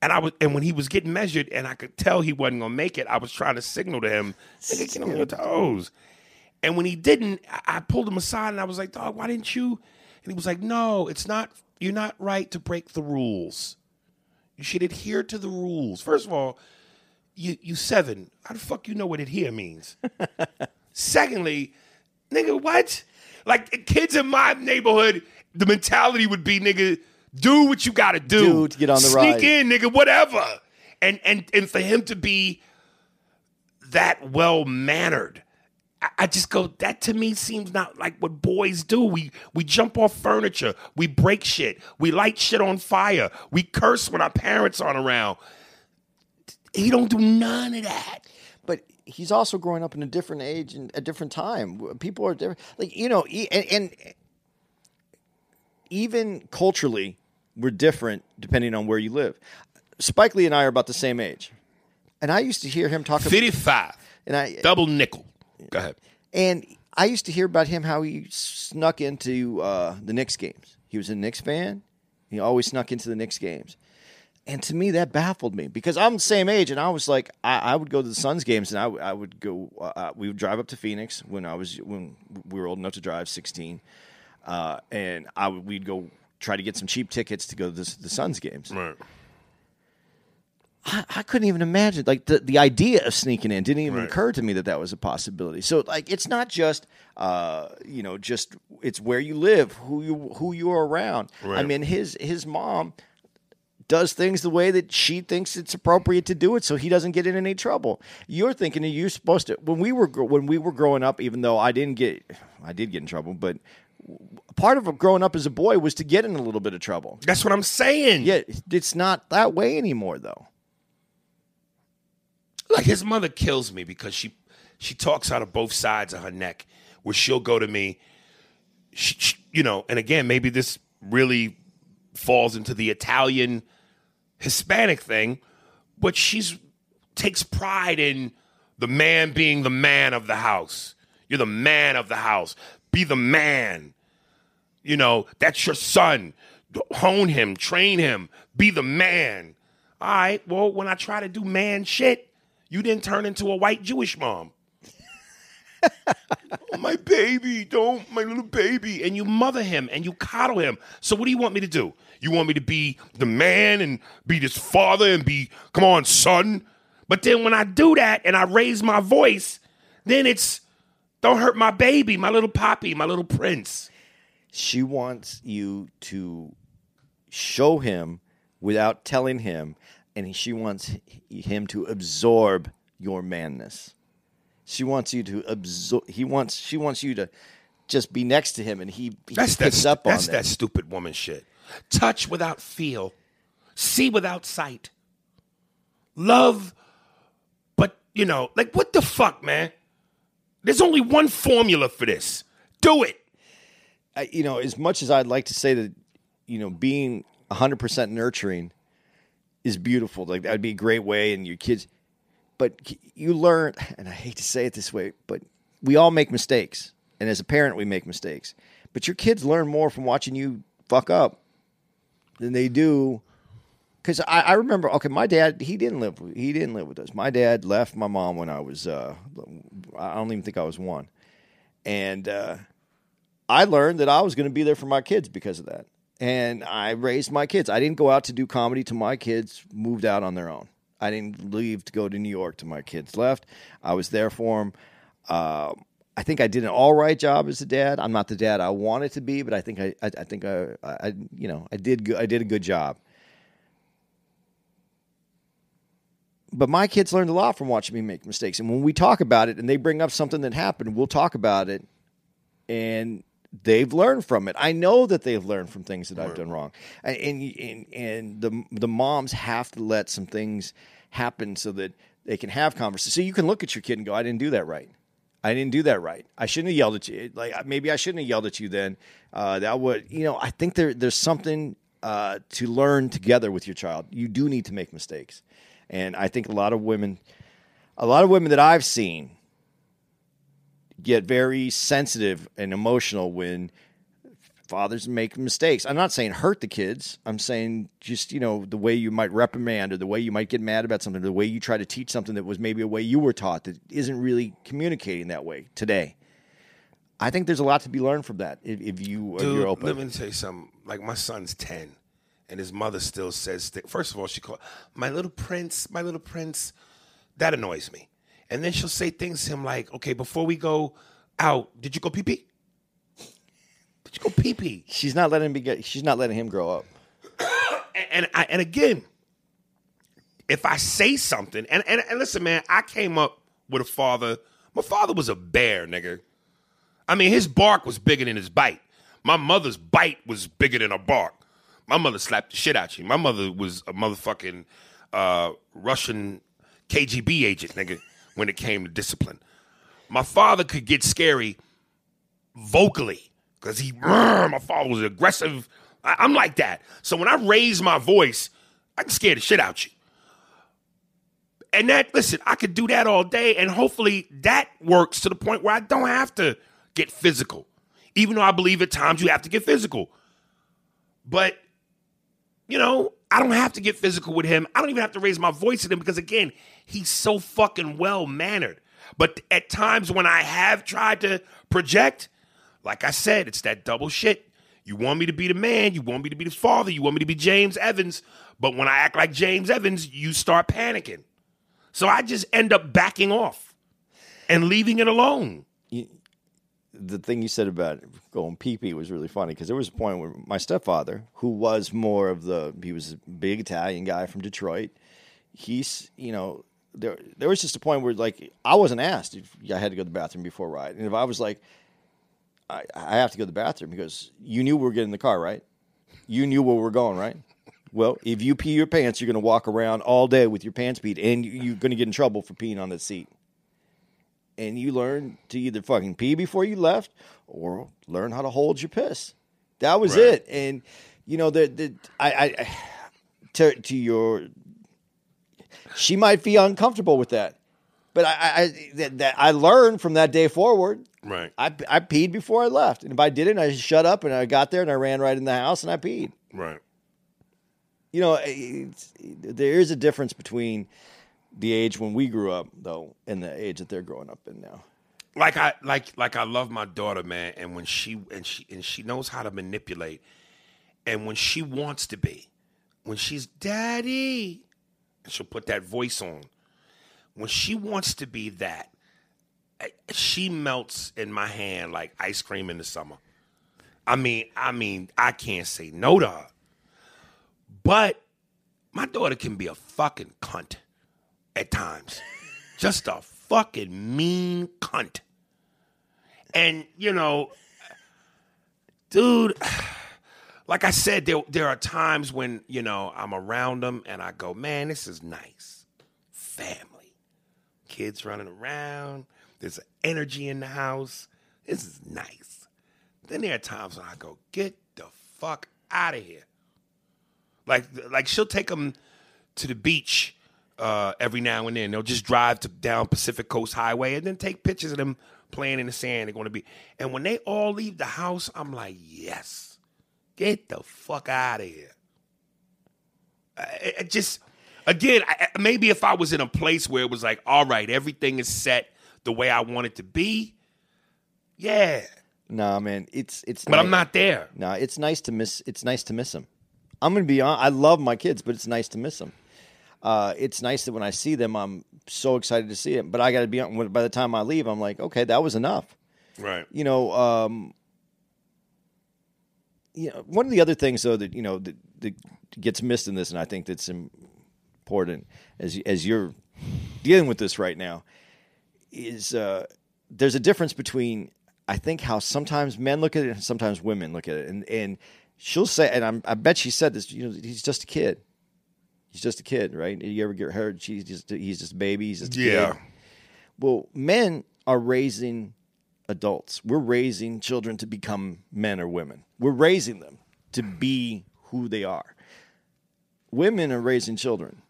And I was, and when he was getting measured, and I could tell he wasn't gonna make it, I was trying to signal to him, "Nigga, get on your toes." And when he didn't, I, I pulled him aside and I was like, "Dog, why didn't you?" And he was like, "No, it's not. You're not right to break the rules. You should adhere to the rules. First of all, you you seven. How the fuck you know what adhere means? Secondly, nigga, what? Like kids in my neighborhood, the mentality would be, nigga, do what you got to do Do to get on the Sneak ride. in, nigga, whatever. And and and for him to be that well mannered. I- I just go. That to me seems not like what boys do. We we jump off furniture. We break shit. We light shit on fire. We curse when our parents aren't around. He don't do none of that. but he's also growing up in a different age and a different time. People are different, like you know, and, and even culturally, we're different depending on where you live. Spike Lee and I are about the same age, and I used to hear him talk. about Fifty-five, and I double nickel. Go ahead. and I used to hear about him how he snuck into uh, the Knicks games. He was a Knicks fan. He always snuck into the Knicks games. And to me, that baffled me because I'm the same age, and I was like, I, I would go to the Suns games, and I would go. Uh, we would drive up to Phoenix when I was when we were old enough to drive, 16, uh, and I would, we'd go try to get some cheap tickets to go to the, the Suns games. Right. I, I couldn't even imagine like the, the idea of sneaking in didn't even Right. occur to me that that was a possibility. So like it's not just uh you know just it's where you live, who you who you're around. I mean his his mom does things the way that she thinks it's appropriate to do it so he doesn't get in any trouble. You're thinking that you're supposed to when we were when we were growing up even though I didn't get I did get in trouble, but part of growing up as a boy was to get in a little bit of trouble. That's what I'm saying. Yeah, it's not that way anymore though. like his mother kills me because she she talks out of both sides of her neck where she'll go to me she, she- you know and again maybe this really falls into the italian hispanic thing but she's takes pride in the man being the man of the house you're the man of the house be the man you know that's your son. Hone him train him be the man. All right well when i try to do man shit you didn't turn into a white jewish mom. Oh, my baby don't my little baby. And you mother him and you coddle him. So what do you want me to do? You want me to be the man and be this father and be come on son? But then when i do that and i raise my voice then it's don't hurt my baby my little poppy my little prince she wants you to show him without telling him and she wants him to absorb your manness she wants you to absorb he wants she wants you to just be next to him and he, he That's picks that. up on that's that stupid woman shit. Touch without feel, see without sight, love, but you know, like what the fuck, man? There's only one formula for this. Do it. I, you know as much as i'd like to say that you know being 100% nurturing is beautiful like that would be a great way and your kids but you learn and i hate to say it this way but we all make mistakes and as a parent we make mistakes. But your kids learn more from watching you fuck up than they do because I, I remember okay my dad he didn't live he didn't live with us. My dad left my mom when i was uh i don't even think i was one. And uh I learned that I was going to be there for my kids because of that. And I raised my kids. I didn't go out to do comedy till my kids moved out on their own. I didn't leave to go to New York till my kids left. I was there for them. Uh, I think I did an all right job as a dad. I'm not the dad I wanted to be, but I think I, I, I think I, I, you know, I did, I did a good job. But my kids learned a lot from watching me make mistakes. And when we talk about it and they bring up something that happened, we'll talk about it and they've learned from it. I know that they've learned from things that I've done wrong, and and and, and the the moms have to let some things happen so that they can have conversations. So you can look at your kid and go, "I didn't do that right. I didn't do that right. I shouldn't have yelled at you. Like maybe I shouldn't have yelled at you then. Uh, that would, you know, I think there there's something uh, to learn together with your child. You do need to make mistakes, and I think a lot of women, a lot of women that I've seen get very sensitive and emotional when fathers make mistakes. I'm not saying hurt the kids. I'm saying just, you know, the way you might reprimand or the way you might get mad about something, or the way you try to teach something that was maybe a way you were taught that isn't really communicating that way today. I think there's a lot to be learned from that if, if you Dude, you're open. let me tell you something. Like my son's ten, and his mother still says. First of all, she called my little prince, my little prince. That annoys me. And then she'll say things to him like, "Okay, before we go out, did you go pee pee? Did you go pee pee?" she's not letting him be get, she's not letting him grow up. And and, I, and again, if I say something, and, and and listen, man, I came up with a father. My father was a bear, nigga. I mean, his bark was bigger than his bite. My mother's bite was bigger than her bark. My mother slapped the shit out you. My mother was a motherfucking uh, Russian KGB agent, nigga, when it came to discipline. My father could get scary vocally because he, my father was aggressive. I, I'm like that. So when I raise my voice, I can scare the shit out you. And that, listen, I could do that all day, and hopefully that works to the point where I don't have to get physical. Even though I believe at times you have to get physical. But, you know, I don't have to get physical with him. I don't even have to raise my voice at him because, again, he's so fucking well mannered. But at times when I have tried to project, like I said, it's that double shit. You want me to be the man, you want me to be the father, you want me to be James Evans, but when I act like James Evans, you start panicking. So I just end up backing off and leaving it alone. the thing you said about going pee pee was really funny because there was a point where my stepfather, who was more of the, he was a big Italian guy from Detroit. He's, you know, there there was just a point where like I wasn't asked if I had to go to the bathroom before ride, and if I was like, I, I have to go to the bathroom because you knew we were getting in the car, right? You knew where we're going, right? Well, if you pee your pants, you're going to walk around all day with your pants peed, and you- you're going to get in trouble for peeing on the seat and you learn to either fucking pee before you left or learn how to hold your piss. That was Right. it. And you know, that I, I to to your she might be uncomfortable with that. But I, I I- that, that I learned from that day forward. Right. I, I peed before I left, and if I didn't, I shut up and I got there and I ran right in the house and I peed. Right. You know, it's, there is a difference between the age when we grew up, though, and the age that they're growing up in now. like I like like I love my daughter, man, and when she and she and she knows how to manipulate, and when she wants to be, when she's daddy, and she'll put that voice on. When she wants to be that, she melts in my hand like ice cream in the summer. I mean, I mean, I can't say no to her. But my daughter can be a fucking cunt at times. Just a fucking mean cunt. And, you know, dude, like I said, there, there are times when, you know, I'm around them and I go, man, this is nice. Family. Kids running around. There's energy in the house. This is nice. Then there are times when I go, get the fuck out of here. Like, like she'll take them to the beach uh, every now and then. They'll just drive to down Pacific Coast Highway and then take pictures of them playing in the sand. They're going to be, and when they all leave the house, I'm like, yes, get the fuck out of here. I, I just, again, I, maybe if I was in a place where it was like, all right, everything is set the way I want it to be, yeah, Nah, man, it's it's. but I'm not there. Nah, it's nice to miss. It's nice to miss them. I'm gonna be on. I love my kids, but it's nice to miss them. Uh, it's nice that when I see them, I'm so excited to see it. But I got to be on. By the time I leave, I'm like, okay, that was enough. Right. You know, um, you know, one of the other things though that you know that, that gets missed in this, and I think that's important as as you're dealing with this right now, is uh, there's a difference between I think how sometimes men look at it and sometimes women look at it, and and she'll say, and I'm, I bet she said this, you know, he's just a kid. He's just a kid, right? You ever get heard? She's just he's just a baby. He's just Yeah. kid. Well, men are raising adults. We're raising children to become men or women. We're raising them to be who they are. Women are raising children.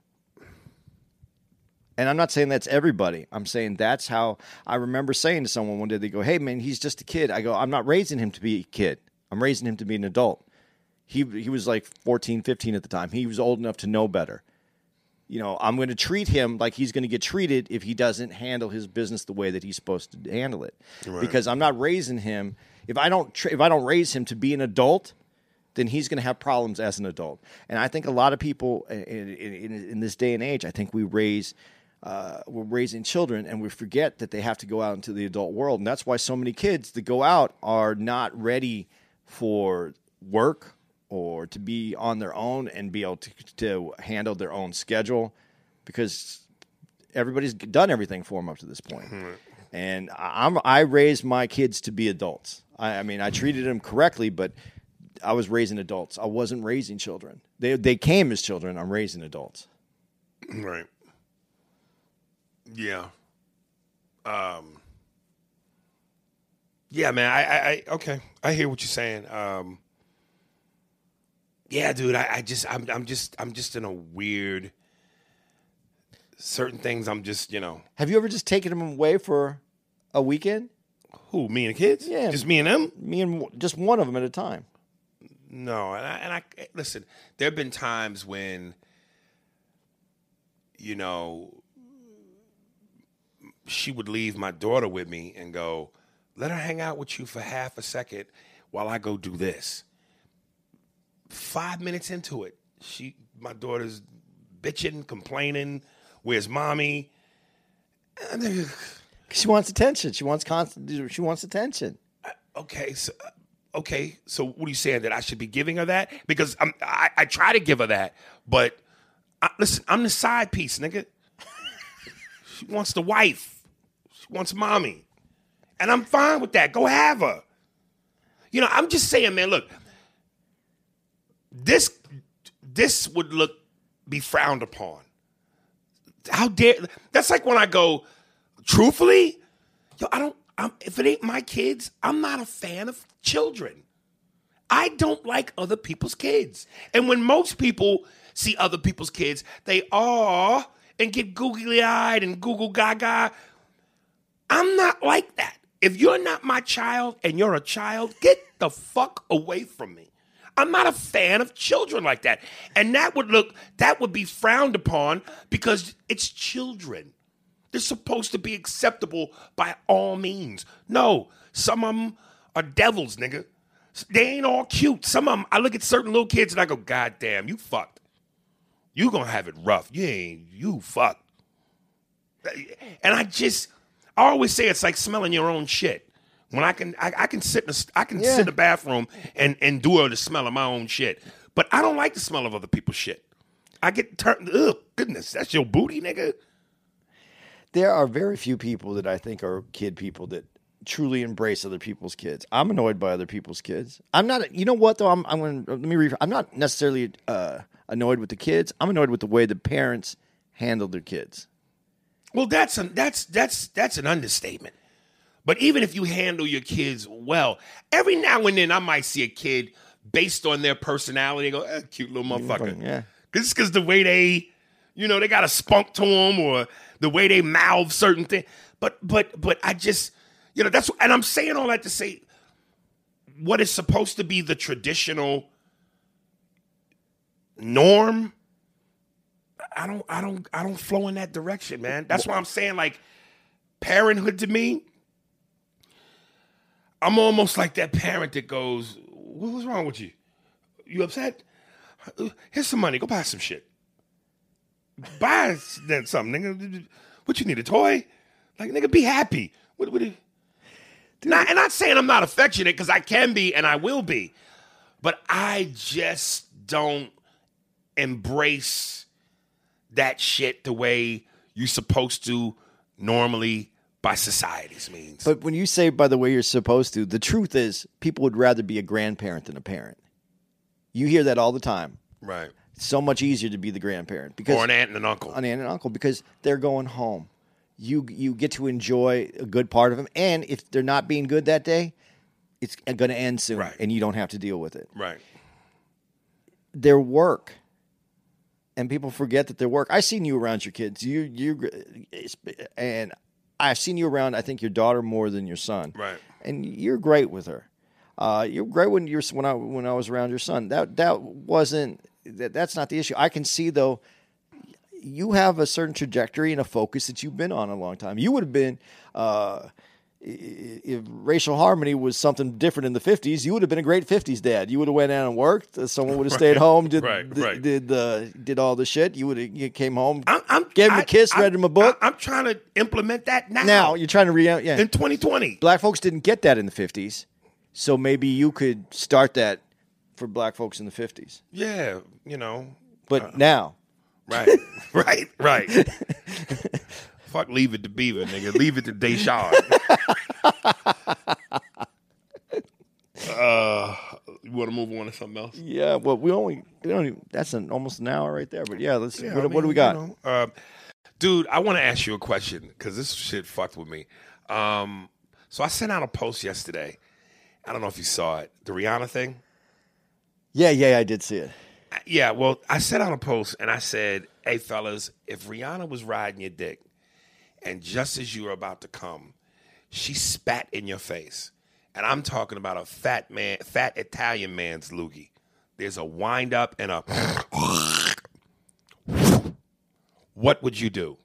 And I'm not saying that's everybody. I'm saying that's how I remember saying to someone one day, they go, Hey, man, he's just a kid. I go, I'm not raising him to be a kid. I'm raising him to be an adult. He he was like 14, 15 at the time. He was old enough to know better. You know, I'm going to treat him like he's going to get treated if he doesn't handle his business the way that he's supposed to handle it. Because I'm not raising him if I don't tra- if I don't raise him to be an adult, then he's going to have problems as an adult. And I think a lot of people in, in, in, in this day and age, I think we raise uh, we're raising children and we forget that they have to go out into the adult world. And that's why so many kids that go out are not ready for work or to be on their own and be able to, to handle their own schedule because everybody's done everything for them up to this point. And I- I'm I raised my kids to be adults. I, I mean, I treated them correctly, but I was raising adults. I wasn't raising children. They they came as children. I'm raising adults. Right. Yeah. Um. Yeah, man. I, I, I okay. I hear what you're saying. Um. Yeah, dude. I, I just, I'm, I'm just, I'm just in a weird. Certain things, I'm just, you know, Have you ever just taken them away for a weekend? who me and the kids? Yeah. just me and them. Me and w- just one of them at a time. No, and I, and I listen. There have been times when, you know, she would leave my daughter with me and go, "Let her hang out with you for half a second while I go do this." Five minutes into it, she, my daughter's bitching, complaining. Where's mommy? And She wants attention. She wants constant. She wants attention. Uh, okay, so uh, okay, so what are you saying that I should be giving her that? Because I'm, I I try to give her that, but I, listen, I'm the side piece, nigga. she wants the wife, she wants mommy, and I'm fine with that. Go have her. You know, I'm just saying, man. Look, this this would look be frowned upon. How dare? That's like when I go, truthfully, yo, I don't. I'm, if it ain't my kids, I'm not a fan of children. I don't like other people's kids. And when most people see other people's kids, they are and get googly eyed and Google gaga. I'm not like that. If you're not my child and you're a child, get the fuck away from me. I'm not a fan of children like that. And that would look, that would be frowned upon because it's children. They're supposed to be acceptable by all means. No, some of them are devils, nigga. They ain't all cute. Some of them, I look at certain little kids and I go, God damn, you fucked. You gonna have it rough. You ain't, you fucked. And I just, I always say it's like smelling your own shit. When I can, I, I can sit in, a, I can Yeah. sit in the bathroom and endure the smell of my own shit. But I don't like the smell of other people's shit. I get turned. Ugh, goodness, that's your booty, nigga. There are very few people that I think are kid people that truly embrace other people's kids. I'm annoyed by other people's kids. I'm not. You know what though? I'm. I'm going. to Let me. Re- I'm not necessarily uh, annoyed with the kids. I'm annoyed with the way the parents handle their kids. Well, that's an that's that's that's an understatement. But even if you handle your kids well, every now and then I might see a kid based on their personality go, eh, cute little motherfucker. Yeah. Just because the way they, you know, they got a spunk to them or the way they mouth certain things. But but but I just, you know, that's and I'm saying all that to say what is supposed to be the traditional norm. I don't I don't I don't flow in that direction, man. That's why I'm saying like parenthood to me. I'm almost like that parent that goes, "What- "What's wrong with you? You upset? Here's some money. Go buy some shit. Buy then something, nigga. What you need a toy? Like nigga, be happy. What? what not, and I'm not saying I'm not affectionate because I can be and I will be, but I just don't embrace that shit the way you're supposed to normally by society's means. But when you say by the way you're supposed to, the truth is people would rather be a grandparent than a parent. You hear that all the time. right. It's so much easier to be the grandparent because Or an aunt and an uncle. an aunt and uncle because they're going home. You you get to enjoy a good part of them, and if they're not being good that day, it's going to end soon, Right. and you don't have to deal with it. right. Their work, and people forget that their work. I seen you around your kids. You you and I've seen you around. I think your daughter more than your son, Right. And you're great with her. Uh, you're great when you're when I when I was around your son. That that wasn't that, that's not the issue. I can see though you have a certain trajectory and a focus that you've been on a long time. You would have been, uh, if racial harmony was something different in the fifties, you would have been a great fifties dad. You would have went out and worked. Uh, Someone would have stayed home, did right, did, right. did the did all the shit. You would have you came home, I'm, I'm gave him a I- kiss, I- read him a book. I, am trying to implement that now. now you're trying to re yeah. in 2020. black folks didn't get that in the fifties, so maybe you could start that for black folks in the fifties. Yeah, you know, But now, right, right, right. Fuck, leave it to Beaver, nigga. Leave it to Deshaun. uh, you want to move on to something else? yeah. Well, we only we don't even, that's an almost an hour right there. But yeah, let's. Yeah, what, I what do we got? you know, uh, dude, I want to ask you a question because this shit fucked with me. Um, so I sent out a post yesterday. I don't know if you saw it. The Rihanna thing. Yeah, yeah, I did see it. Yeah, well, I sent out a post and I said, "Hey, fellas, if Rihanna was riding your dick, and just as you were about to come, she spat in your face, and I'm talking about a fat man, fat Italian man's loogie. There's a wind up and a. what would you do?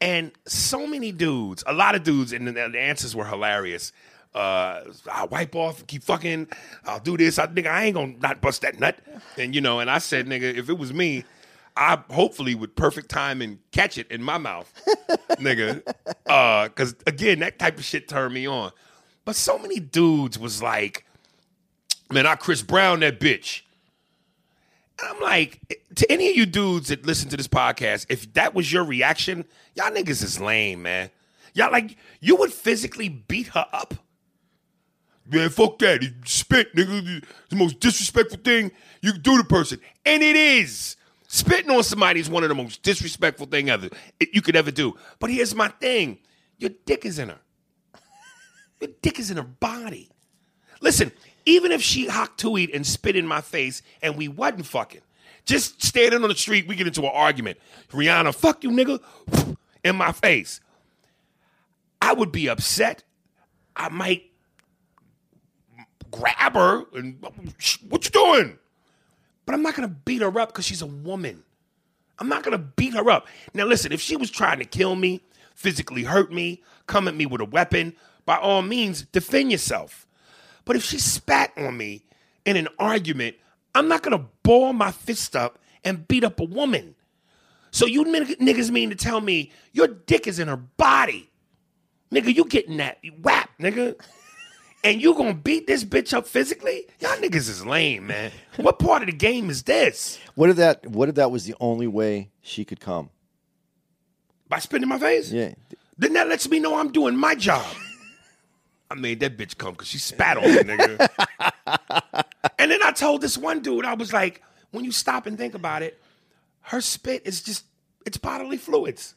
And so many dudes, a lot of dudes, and the, answers were hilarious. Uh, I'll wipe off, keep fucking. I'll do this. I nigga, I ain't gonna not bust that nut. And you know, and I said, nigga, if it was me, I hopefully with perfect timing and catch it in my mouth, nigga. Uh, because again, that type of shit turned me on. But so many dudes was like, man, I Chris Brown that bitch. And I'm like, to any of you dudes that listen to this podcast, if that was your reaction, y'all niggas is lame, man. Y'all like, you would physically beat her up. Man, fuck that. He spit, nigga. It's the most disrespectful thing you can do to a person. And it is. Spitting on somebody is one of the most disrespectful thing ever you could ever do. But here's my thing. Your dick is in her. Your dick is in her body. Listen, even if she hocked to eat and spit in my face and we wasn't fucking, just standing on the street, we get into an argument. Rihanna, fuck you, nigga, in my face. I would be upset. I might grab her and what you doing? But I'm not gonna beat her up because she's a woman. I'm not gonna beat her up. Now listen, if she was trying to kill me, physically hurt me, come at me with a weapon, by all means, defend yourself. But if she spat on me in an argument, I'm not gonna ball my fist up and beat up a woman. So you nig- niggas mean to tell me your dick is in her body. Nigga, you getting that whap, nigga. And you gonna beat this bitch up physically? Y'all niggas is lame, man. What part of the game is this? What if that? What if that was the only way she could come? By spitting in my face? Yeah, Then that lets me know I'm doing my job. I made that bitch come because she spat on me, nigga. and then I told this one dude, I was like, when you stop and think about it, her spit is just, it's bodily fluids.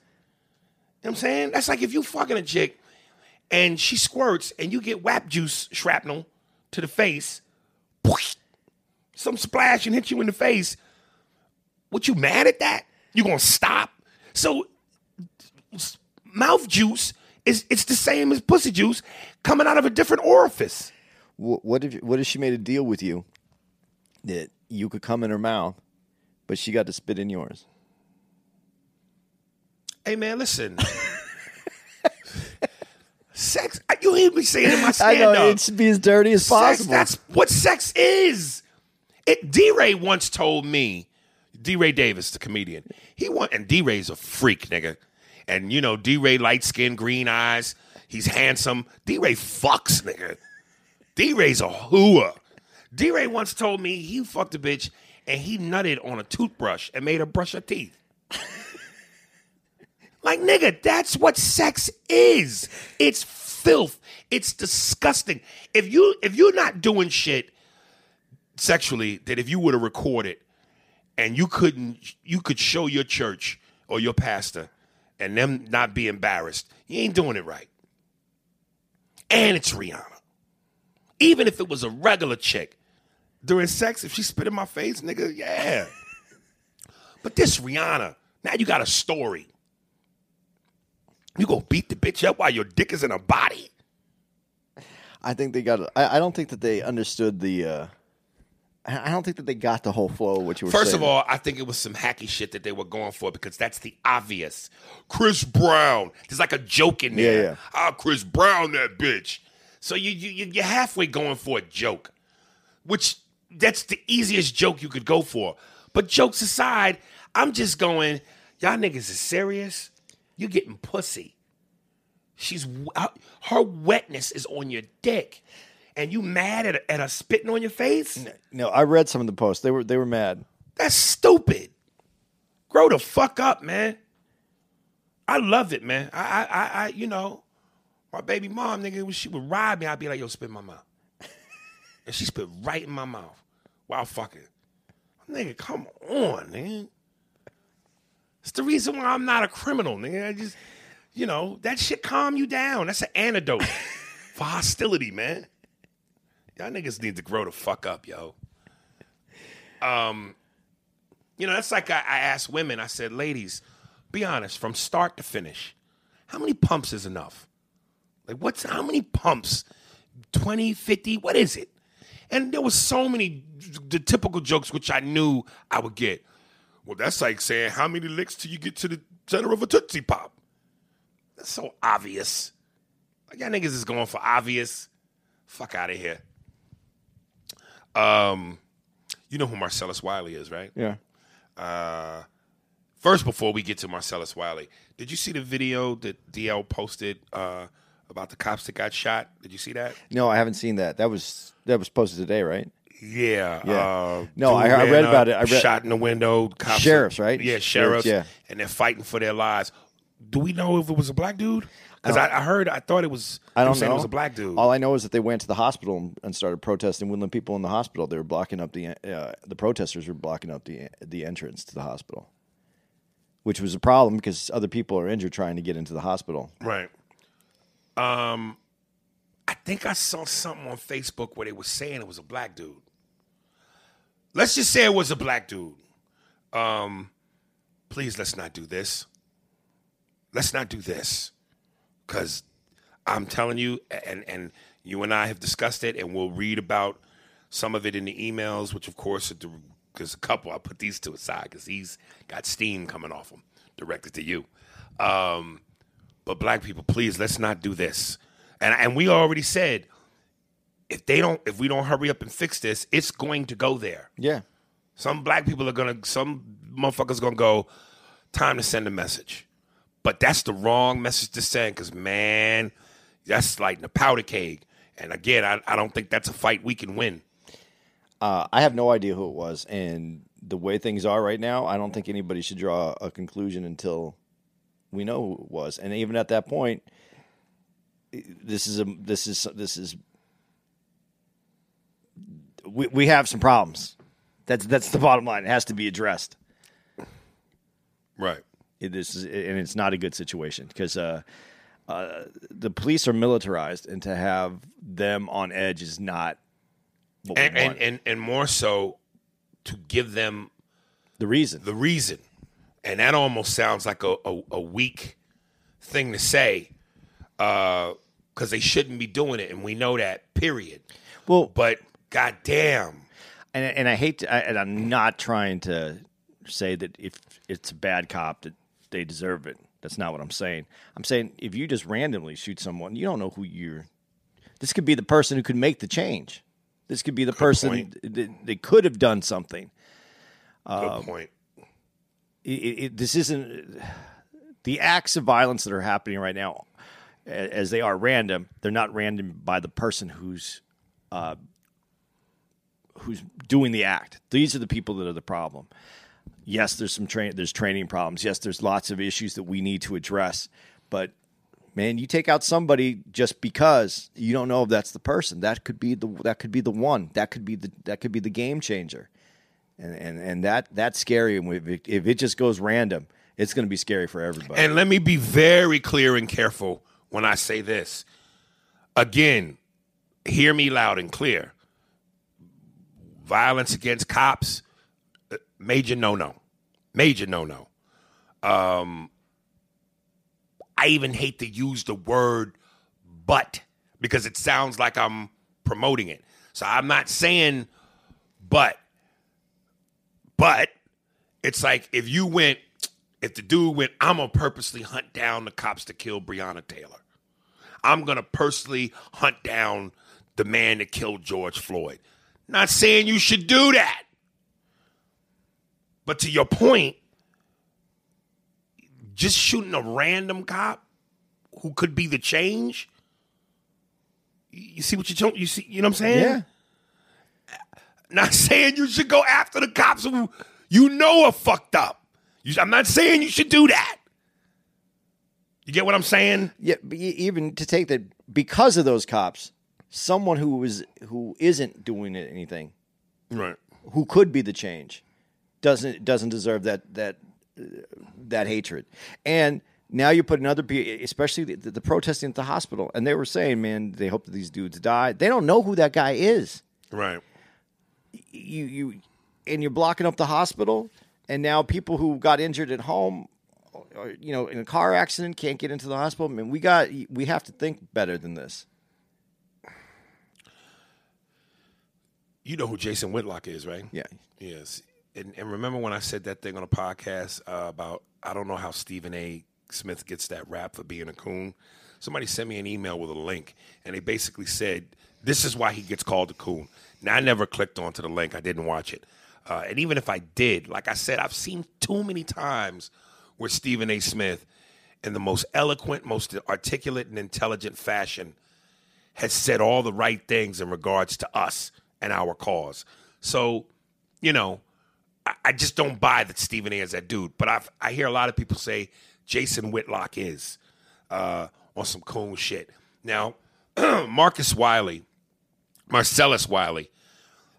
You know what I'm saying? That's like if you fucking a chick and she squirts and you get whap juice shrapnel to the face, some splash and hit you in the face. What you mad at that? You gonna stop? So mouth juice is it's the same as pussy juice coming out of a different orifice. Wh- what if what if she made a deal with you that you could come in her mouth, but she got to spit in yours? Hey man, listen. Sex. You hear me saying in my I stand know up. it's be as dirty as Sex, possible. that's what sex is. It D Ray once told me, D Ray Davis, the comedian, he want and D Ray's a freak, nigga. And you know, D Ray light skin, green eyes, he's handsome. D Ray fucks, nigga. D Ray's a hooah. D Ray once told me he fucked a bitch and he nutted on a toothbrush and made her brush her teeth. Like, nigga, that's what sex is. It's filth. It's disgusting. If you if you're not doing shit sexually that if you were to record it and you couldn't you could show your church or your pastor and them not be embarrassed, you ain't doing it right. And it's Rihanna. Even if it was a regular chick during sex, if she spit in my face, nigga, yeah. But this Rihanna, now you got a story. You gonna beat the bitch up while your dick is in her body? I think they got. I, I don't think that they understood the. Uh, I don't think that they got the whole flow of what you were First saying. of all, I think it was some hacky shit that they were going for because that's the obvious. Chris Brown. There's like a joke in there. Yeah, yeah. Ah, Chris Brown, that bitch. So you you- you're halfway going for a joke, which that's the easiest joke you could go for. But jokes aside, I'm just going. Y'all niggas is serious. You getting pussy. She's her- wetness is on your dick, and you mad at at her spitting on your face. no, I read some of the posts. They were they were mad. That's stupid. Grow the fuck up, man. I love it, man. I, I, I, I you know, my baby mom, nigga, when she would ride me, I'd be like, yo, spit in my mouth. and she spit right in my mouth while fucking. Nigga, come on, man. It's the reason why I'm not a criminal, nigga. I just, you know, that shit calm you down. That's an antidote for hostility, man. Y'all niggas need to grow the fuck up, yo. Um, You know, that's like I, I asked women, I said, ladies, be honest, from start to finish, how many pumps is enough? Like, what's how many pumps? 20, 50, what is it? And there was so many the typical jokes which I knew I would get. Well, that's like saying, how many licks till you get to the center of a Tootsie Pop? That's so obvious. Like, y'all niggas is going for obvious. Fuck out of here. Um, you know who Marcellus Wiley is, right? Yeah. Uh, First, before we get to Marcellus Wiley, did you see the video that DL posted uh, about the cops that got shot? Did you see that? No, I haven't seen that. That was that was posted today, right? Yeah. Yeah. Uh, No, I- I read up, about it. I read- shot in the window. Cops Sheriffs, right? Yeah, Sheriffs, yeah. And they're fighting for their lives. Do we know if it was a black dude? Because I, I heard, I thought it was. I don't saying know. It was a black dude. All I know is that they went to the hospital and- started protesting. When the people in the hospital, they were blocking up the uh, the protesters were blocking up the the entrance to the hospital, which was a problem because other people are injured trying to get into the hospital. Right. Um, I think I saw something on Facebook where they were saying it was a black dude. Let's just say it was a black dude. Um, please let's not do this. Let's not do this, because I'm telling you, and and you and I have discussed it, and we'll read about some of it in the emails, which of course, there's a couple. I'll put these to aside because he's got steam coming off him, directed to you. Um, but black people, please let's not do this. And and we already said if they don't if we don't hurry up and fix this, it's going to go there. Yeah, Some black people are gonna some motherfuckers gonna go, time to send a message. But that's the wrong message to send because man, that's like the powder keg. And again, I, I don't think that's a fight we can win. uh, I have no idea who it was, and the way things are right now, I don't think anybody should draw a conclusion until we know who it was. And even at that point, this is a this is this is we we have some problems. That's that's the bottom line. It has to be addressed. Right. It is, and it's not a good situation because uh, uh, the police are militarized, and to have them on edge is not And and, and and more so to give them the reason. the reason. And that almost sounds like a, a, a weak thing to say because they shouldn't be doing it. And we know that, period. well, But goddamn. and and I hate to, I, and I'm not trying to say that if it's a bad cop that they deserve it. That's not what I'm saying. I'm saying if you just randomly shoot someone, you don't know who you're. This could be the person who could make the change. This could be the person point. that, that could have done something. Good point. it, it, this isn't the acts of violence that are happening right now as they are random they're not random by the person who's uh, who's doing the act these are the people that are the problem yes there's some train there's training problems yes there's lots of issues that we need to address but man you take out somebody just because you don't know if that's the person that could be the that could be the one that could be the that could be the game changer and and, and that that's scary. And if it, if it just goes random, it's going to be scary for everybody. And let me be very clear and careful when I say this. Again, hear me loud and clear. Violence against cops, uh, major no no. Major no no. Um, I even hate to use the word but because it sounds like I'm promoting it. So I'm not saying, but, but it's like if you went, if the dude went, I'm gonna purposely hunt down the cops to kill Breonna Taylor. I'm gonna personally hunt down the man that killed George Floyd. Not saying you should do that. But to your point, just shooting a random cop who could be the change. You see what you don't you see you know what I'm saying? Yeah. Not saying you should go after the cops who you know are fucked up. You, I'm not saying you should do that. You get what I'm saying? Yeah, even to take that because of those cops, someone who is who isn't doing it- anything, Right. who could be the change, doesn't doesn't deserve that that uh, that hatred. And now you put another, pe- especially the, the protesting at the hospital, and they were saying, man, they hope that these dudes die. They don't know who that guy is. Right. You you, and you're blocking up the hospital, and now people who got injured at home. Or, you know, in a car accident, can't get into the hospital. I mean, we got we have to think better than this. You know who Jason Whitlock is, right? Yeah. Yes. And, and remember when I said that thing on a podcast uh, about I don't know how Stephen A. Smith gets that rap for being a coon? Somebody sent me an email with a link, and they basically said this is why he gets called a coon. Now I never clicked onto the link. I didn't watch it. Uh, and even if I did, like I said, I've seen too many times where Stephen A. Smith, in the most eloquent, most articulate, and intelligent fashion, has said all the right things in regards to us and our cause. So, you know, I, I just don't buy that Stephen A. is that dude. But I I hear a lot of people say Jason Whitlock is uh, on some cool shit. Now, Marcus Wiley, Marcellus Wiley,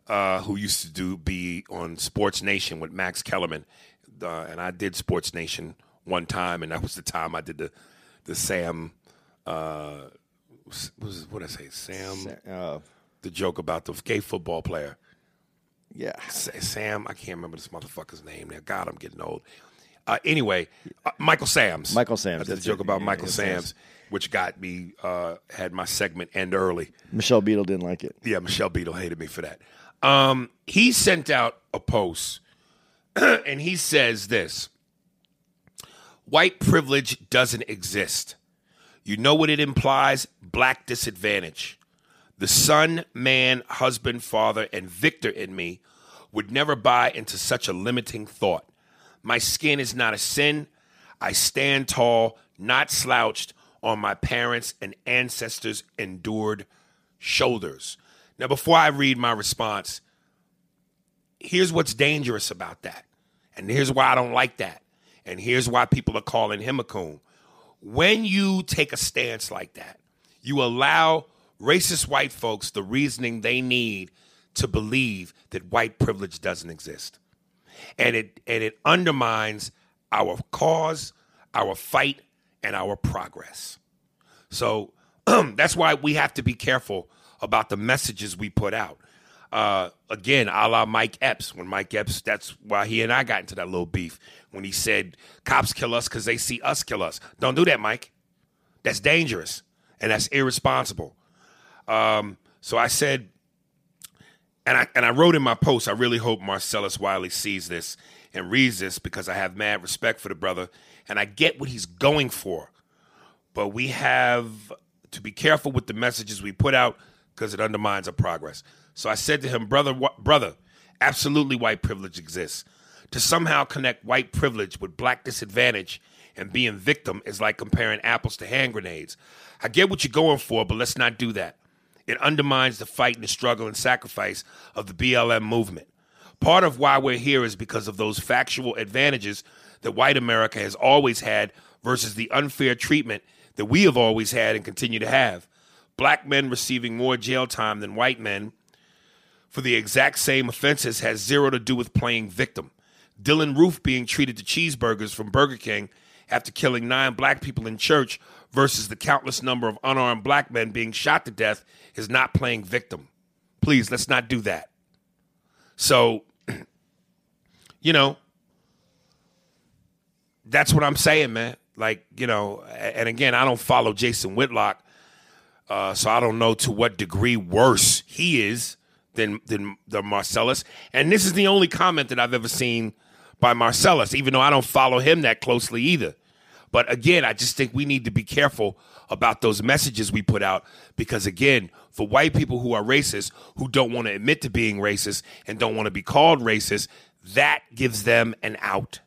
uh, who used to do be on Sports Nation with Max Kellerman, uh, and I did Sports Nation one time, and that was the time I did the the Sam. Uh, what did I say? Sam Uh, the joke about the gay football player. yeah. Sa- Sam, I can't remember this motherfucker's name now. God, I'm getting old. Uh, anyway, uh, Michael Sams. Michael Sams, I did a joke about Yeah, Michael yeah, Sams, Sams. which got me, uh, had my segment end early. Michelle Beadle didn't like it. Yeah, Michelle Beadle hated me for that. Um, he sent out a post and he says this White privilege doesn't exist. You know what it implies? Black disadvantage. The son, man, husband, father, and victor in me would never buy into such a limiting thought. My skin is not a sin. I stand tall, not slouched, on my parents' and ancestors' endured shoulders. Now, before I read my response, here's what's dangerous about that. And here's why I don't like that. And here's why people are calling him a coon. When you take a stance like that, you allow racist white folks the reasoning they need to believe that white privilege doesn't exist. And it and it undermines our cause, our fight, and our progress. So that's why we have to be careful about the messages we put out. Uh, again, a la Mike Epps. When Mike Epps, that's why he and I got into that little beef when he said cops kill us because they see us kill us. Don't do that, Mike. That's dangerous and that's irresponsible. Um, so I said, and I and I wrote in my post. I really hope Marcellus Wiley sees this and reads this because I have mad respect for the brother and I get what he's going for but we have to be careful with the messages we put out because it undermines our progress. So I said to him, brother, wh- brother, absolutely white privilege exists. To somehow connect white privilege with black disadvantage and being victim is like comparing apples to hand grenades. I get what you're going for, but let's not do that. It undermines the fight and the struggle and sacrifice of the BLM movement. Part of why we're here is because of those factual advantages that white America has always had versus the unfair treatment that we have always had and continue to have. Black men receiving more jail time than white men for the exact same offenses has zero to do with playing victim. Dylann Roof being treated to cheeseburgers from Burger King after killing nine black people in church versus the countless number of unarmed black men being shot to death is not playing victim. Please, let's not do that. So, you know, that's what I'm saying, man. Like, you know, and again, I don't follow Jason Whitlock. Uh, so I don't know to what degree worse he is than than the Marcellus. And this is the only comment that I've ever seen by Marcellus, even though I don't follow him that closely either. But again, I just think we need to be careful about those messages we put out because again, for white people who are racist, who don't want to admit to being racist and don't want to be called racist, that gives them an out.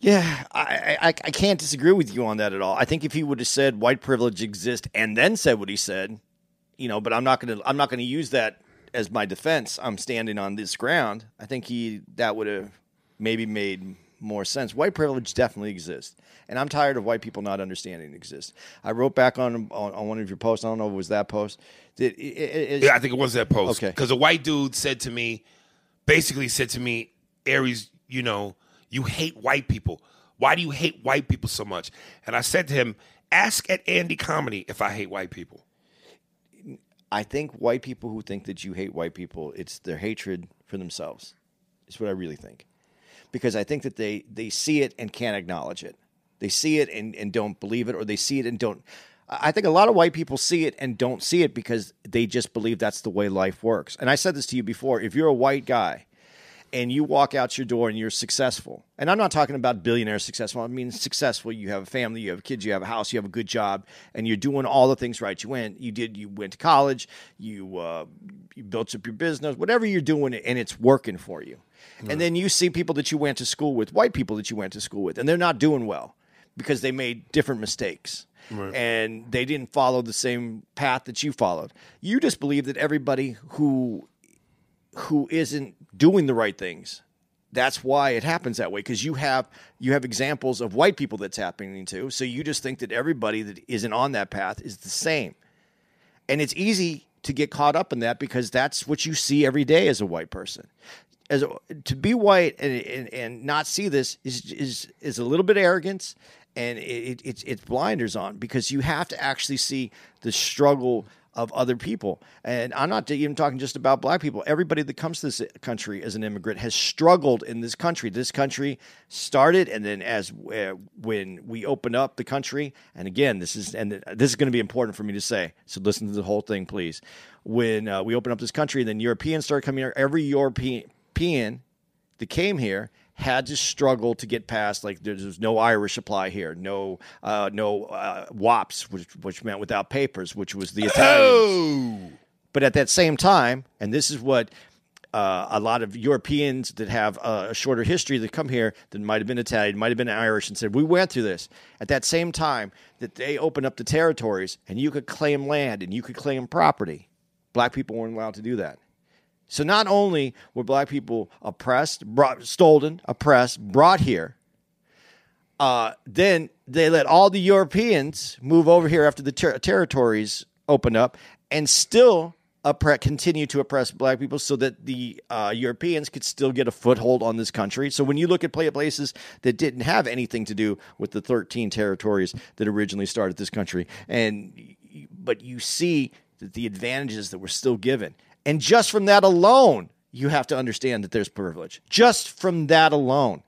Yeah, I, I I can't disagree with you on that at all. I think if he would have said white privilege exists and then said what he said, you know, but I'm not gonna I'm not gonna use that as my defense. I'm standing on this ground. I think he that would have maybe made more sense. White privilege definitely exists, and I'm tired of white people not understanding it exists. I wrote back on on, on one of your posts. I don't know if it was that post. It, it, it- Yeah, I think it was that post. Okay. Because a white dude said to me, basically said to me, Aries, you know, you hate white people. Why do you hate white people so much? And I said to him, ask at Andy Comedy if I hate white people. I think white people who think that you hate white people, it's their hatred for themselves. It's what I really think. Because I think that they they see it and can't acknowledge it. They see it and, and don't believe it, or they see it and don't. I think a lot of white people see it and don't see it because they just believe that's the way life works. And I said this to you before. If you're a white guy and you walk out your door and you're successful, and I'm not talking about billionaire successful, I mean successful. You have a family, you have kids, you have a house, you have a good job, and you're doing all the things right. You went, you did, you went to college, you uh, you built up your business, whatever you're doing, and it's working for you. And then you see people that you went to school with, white people that you went to school with, and they're not doing well because they made different mistakes. And they didn't follow the same path that you followed. You just believe that everybody who who isn't doing the right things. That's why it happens that way because you have you have examples of white people that's happening to. So you just think that everybody that isn't on that path is the same. And it's easy to get caught up in that because that's what you see every day as a white person. As to be white and, and, and not see this is is is a little bit arrogance and it, it, it's it's blinders on because you have to actually see the struggle of other people. And I'm not even talking just about black people. Everybody that comes to this country as an immigrant has struggled in this country. This country started, and then as uh, when we open up the country, and again, this is and this is going to be important for me to say. So listen to the whole thing, please. When uh, we open up this country, then Europeans started coming here. Every European that came here had to struggle to get past like there's, no Irish supply here, no uh, no uh, WAPs, which which meant without papers, which was the Italians. Oh, But at that same time, and this is what uh, a lot of Europeans that have a shorter history that come here that might have been Italian, might have been Irish, and said, We went through this. At that same time that they opened up the territories and you could claim land and you could claim property, black people weren't allowed to do that. So not only were black people oppressed, brought, stolen, oppressed, brought here, uh, then they let all the Europeans move over here after the ter- territories opened up, and still oppre- continue to oppress black people, so that the uh, Europeans could still get a foothold on this country. So when you look at pla- places that didn't have anything to do with the 13 territories that originally started this country, and but you see that the advantages that were still given, and just from that alone, you have to understand that there's privilege. Just from that alone.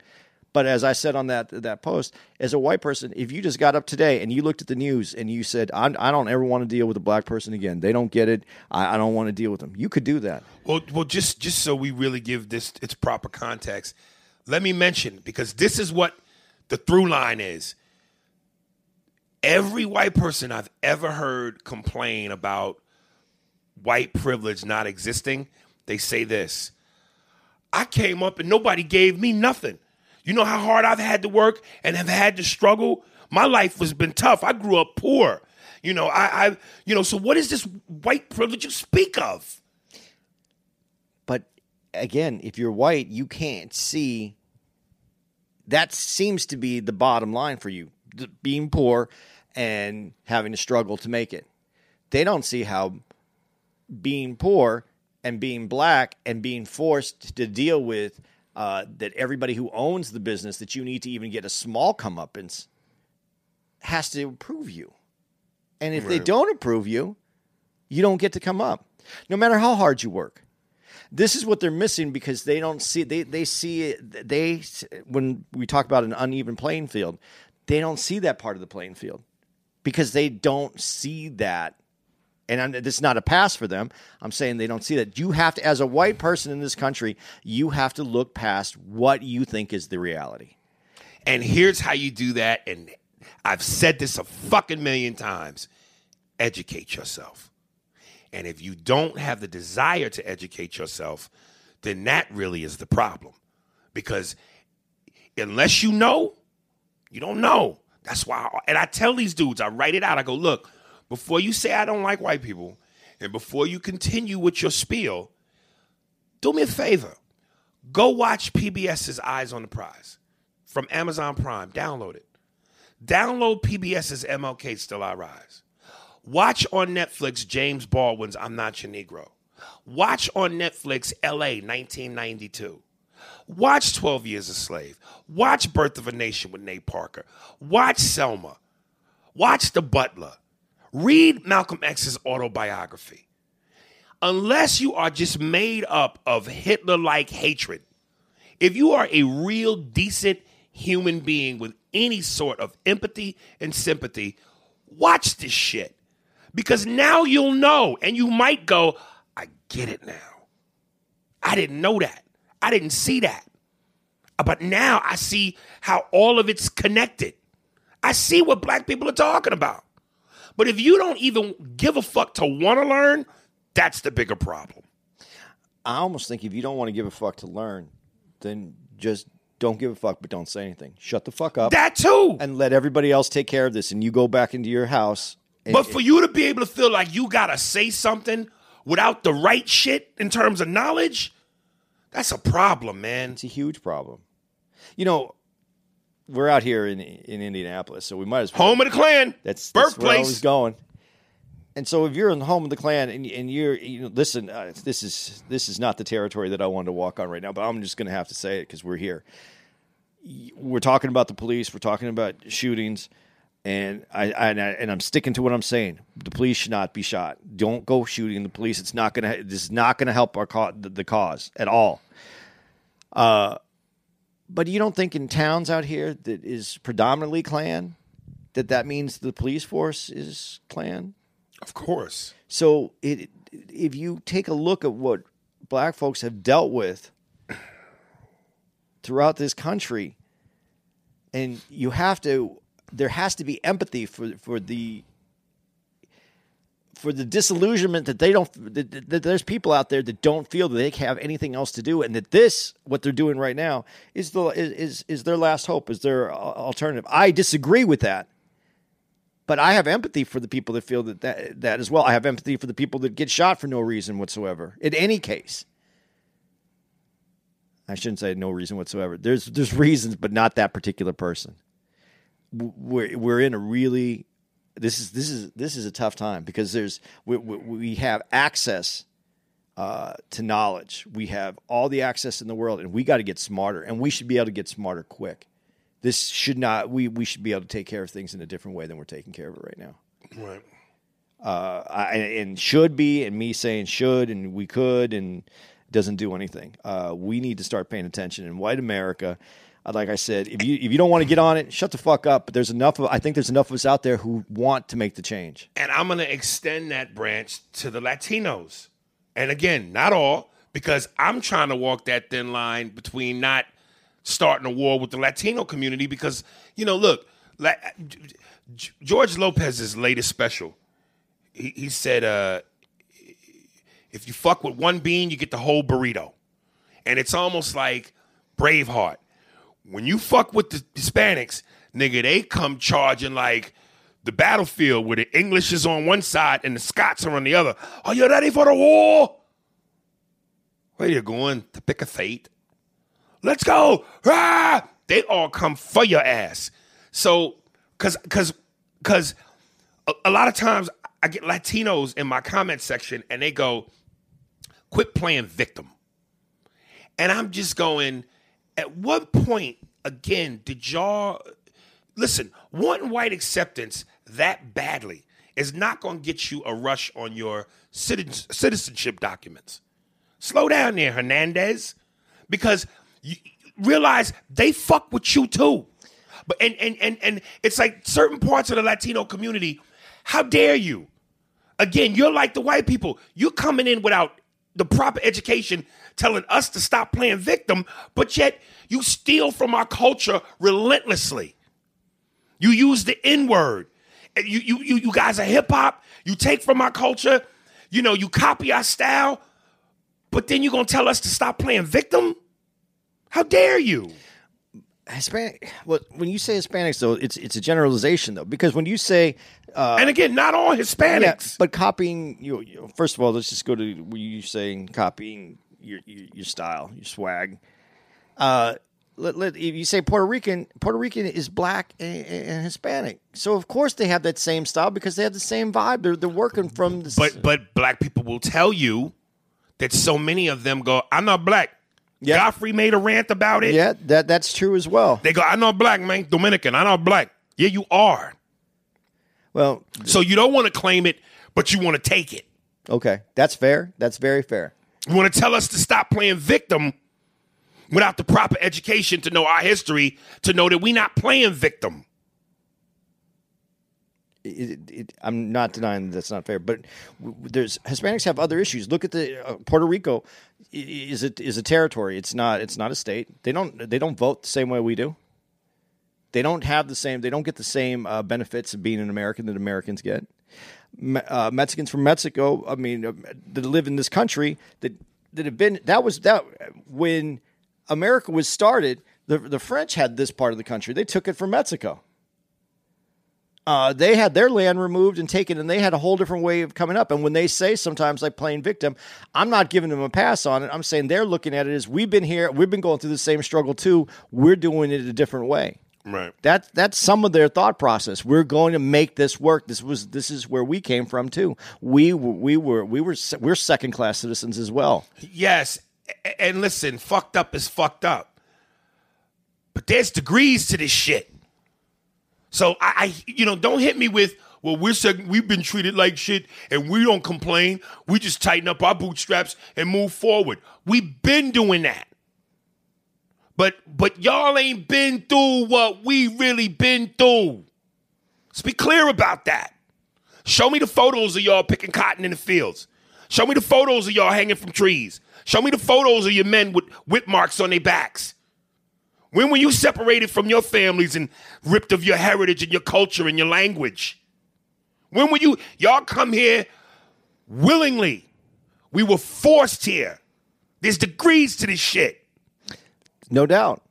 But as I said on that that post, as a white person, if you just got up today and you looked at the news and you said, "I, I don't ever want to deal with a black person again. They don't get it. I, I don't want to deal with them," you could do that. well, well, just just so we really give this its proper context, let me mention because this is what the through line is. Every white person I've ever heard complain about white privilege not existing, they say this. I came up and nobody gave me nothing. You know how hard I've had to work and have had to struggle? My life has been tough. I grew up poor. You know, I, I you know, so what is this white privilege you speak of? But again, if you're white, you can't see. That seems to be the bottom line for you: being poor and having to struggle to make it. They don't see how being poor and being black and being forced to deal with uh, that everybody who owns the business that you need to even get a small comeuppance has to approve you. And if they don't approve you, you don't get to come up, no matter how hard you work. This is what they're missing because they don't see they they see it they when we talk about an uneven playing field, they don't see that part of the playing field because they don't see that. And I'm, this is not a pass for them. I'm saying they don't see that. You have to, as a white person in this country, you have to look past what you think is the reality. And here's how you do that. And I've said this a fucking million times educate yourself. And if you don't have the desire to educate yourself, then that really is the problem. Because unless you know, you don't know. That's why, and I tell these dudes, I write it out. I go, look, before you say I don't like white people, and before you continue with your spiel, do me a favor. Go watch PBS's Eyes on the Prize from Amazon Prime. Download it. Download PBS's MLK Still I Rise. Watch on Netflix James Baldwin's I'm Not Your Negro. Watch on Netflix LA 1992. Watch 12 Years a Slave. Watch Birth of a Nation with Nate Parker. Watch Selma. Watch The Butler. Read Malcolm X's autobiography. Unless you are just made up of Hitler like hatred, if you are a real decent human being with any sort of empathy and sympathy, watch this shit. Because now you'll know, and you might go, I get it now. I didn't know that. I didn't see that. But now I see how all of it's connected. I see what black people are talking about. But if you don't even give a fuck to want to learn, that's the bigger problem. I almost think if you don't want to give a fuck to learn, then just don't give a fuck, but don't say anything. Shut the fuck up That too. and let everybody else take care of this. And you go back into your house. But for you to be able to feel like you gotta say something without the right shit in terms of knowledge, that's a problem, man. it's a huge problem. You know, we're out here in in Indianapolis, so we might as well Home of the Klan. That's, that's where I was going. And so, if you're in the home of the Klan, and, and you're, you know, listen, uh, this is this is not the territory that I wanted to walk on right now, but I'm just going to have to say it because we're here. We're talking about the police. We're talking about shootings, and I, I and, I and I'm sticking to what I'm saying. The police should not be shot. Don't go shooting the police. It's not going to. This is not going to help our co- the, the cause at all. Uh, but you don't think in towns out here that is predominantly Klan that that means the police force is Klan? Of course. So it, if you take a look at what black folks have dealt with throughout this country, and you have to, there has to be empathy for for the for the disillusionment that they don't that, that- there's people out there that don't feel that they have anything else to do and that this what they're doing right now is the is is, their last hope is their alternative. I disagree with that but i have empathy for the people that feel that, that that as well. I have empathy for the people that get shot for no reason whatsoever in any case. I shouldn't say no reason whatsoever. There's there's reasons but not that particular person. We're we're in a really this is this is this is a tough time because there's we, we, we have access uh, to knowledge. We have all the access in the world, and we got to get smarter. And we should be able to get smarter quick. This should not. We we should be able to take care of things in a different way than we're taking care of it right now. Right. Uh, I, and should be, and me saying should, and we could, and doesn't do anything. Uh, we need to start paying attention. In white America, like I said, if you if you don't want to get on it, shut the fuck up. But there's enough of I think there's enough of us out there who want to make the change. And I'm going to extend that branch to the Latinos. And again, not all, because I'm trying to walk that thin line between not starting a war with the Latino community. Because, you know, look, George Lopez's latest special, he, he said, uh, if you fuck with one bean, you get the whole burrito. And it's almost like Braveheart. When you fuck with the Hispanics, nigga, they come charging like the battlefield where the English is on one side and the Scots are on the other. Are you ready for the war? Where you going? To pick a fate? Let's go! Ah! They all come for your ass. So, cause, cause, cause, a, a lot of times I get Latinos in my comment section and they go, "Quit playing victim." And I'm just going, at what point, again, did y'all listen? Wanting white acceptance that badly is not going to get you a rush on your citizenship documents. Slow down there, Hernandez, because you realize they fuck with you too. But and and and and it's like certain parts of the Latino community. How dare you? Again, you're like the white people. You're coming in without the proper education, telling us to stop playing victim, but yet you steal from our culture relentlessly. You use the N word. You, you, you, you guys are hip hop. You take from our culture. You know, you copy our style, but then you're going to tell us to stop playing victim? How dare you? Hispanic. Well, when you say Hispanics, though, it's it's a generalization, though, because when you say uh, and again, not all Hispanics. Yeah, but copying you, you. First of all, let's just go to what you saying copying your, your your style, your swag. Uh, let, let, if you say Puerto Rican, Puerto Rican is black and, and, Hispanic, so of course they have that same style because they have the same vibe. They're they're working from the. But but black people will tell you that so many of them go, "I'm not black." Yeah. Godfrey made a rant about it. Yeah, that that's true as well. They go, "I'm not black, man. Dominican. I'm not black." Yeah, you are. Well, so you don't want to claim it, but you want to take it. Okay, that's fair. That's very fair. You want to tell us to stop playing victim without the proper education to know our history, to know that we're not playing victim. It, it, I'm not denying that that's not fair, but there's Hispanics have other issues. Look at the uh, Puerto Rico is it is a territory. It's not it's not a state. They don't they don't vote the same way we do. They don't have the same. They don't get the same uh, benefits of being an American that Americans get. Uh, Mexicans from Mexico, I mean, uh, that live in this country that that have been that was that when America was started. The the French had this part of the country. They took it from Mexico. Uh, they had their land removed and taken, and they had a whole different way of coming up. And when they say sometimes like playing victim, I'm not giving them a pass on it. I'm saying they're looking at it as we've been here, we've been going through the same struggle too. We're doing it a different way. Right. That that's some of their thought process. We're going to make this work. This was this is where we came from too. We we were we were we're second class citizens as well. Yes, and listen, fucked up is fucked up. But there's degrees to this shit. So I, I you know, don't hit me with, well, we're second, we've been treated like shit and we don't complain. We just tighten up our bootstraps and move forward. We've been doing that. But but y'all ain't been through what we really been through. Let's be clear about that. Show me the photos of y'all picking cotton in the fields. Show me the photos of y'all hanging from trees. Show me the photos of your men with whip marks on their backs. When were you separated from your families and ripped of your heritage and your culture and your language? When were you? Y'all come here willingly. We were forced here. There's degrees to this shit. No doubt.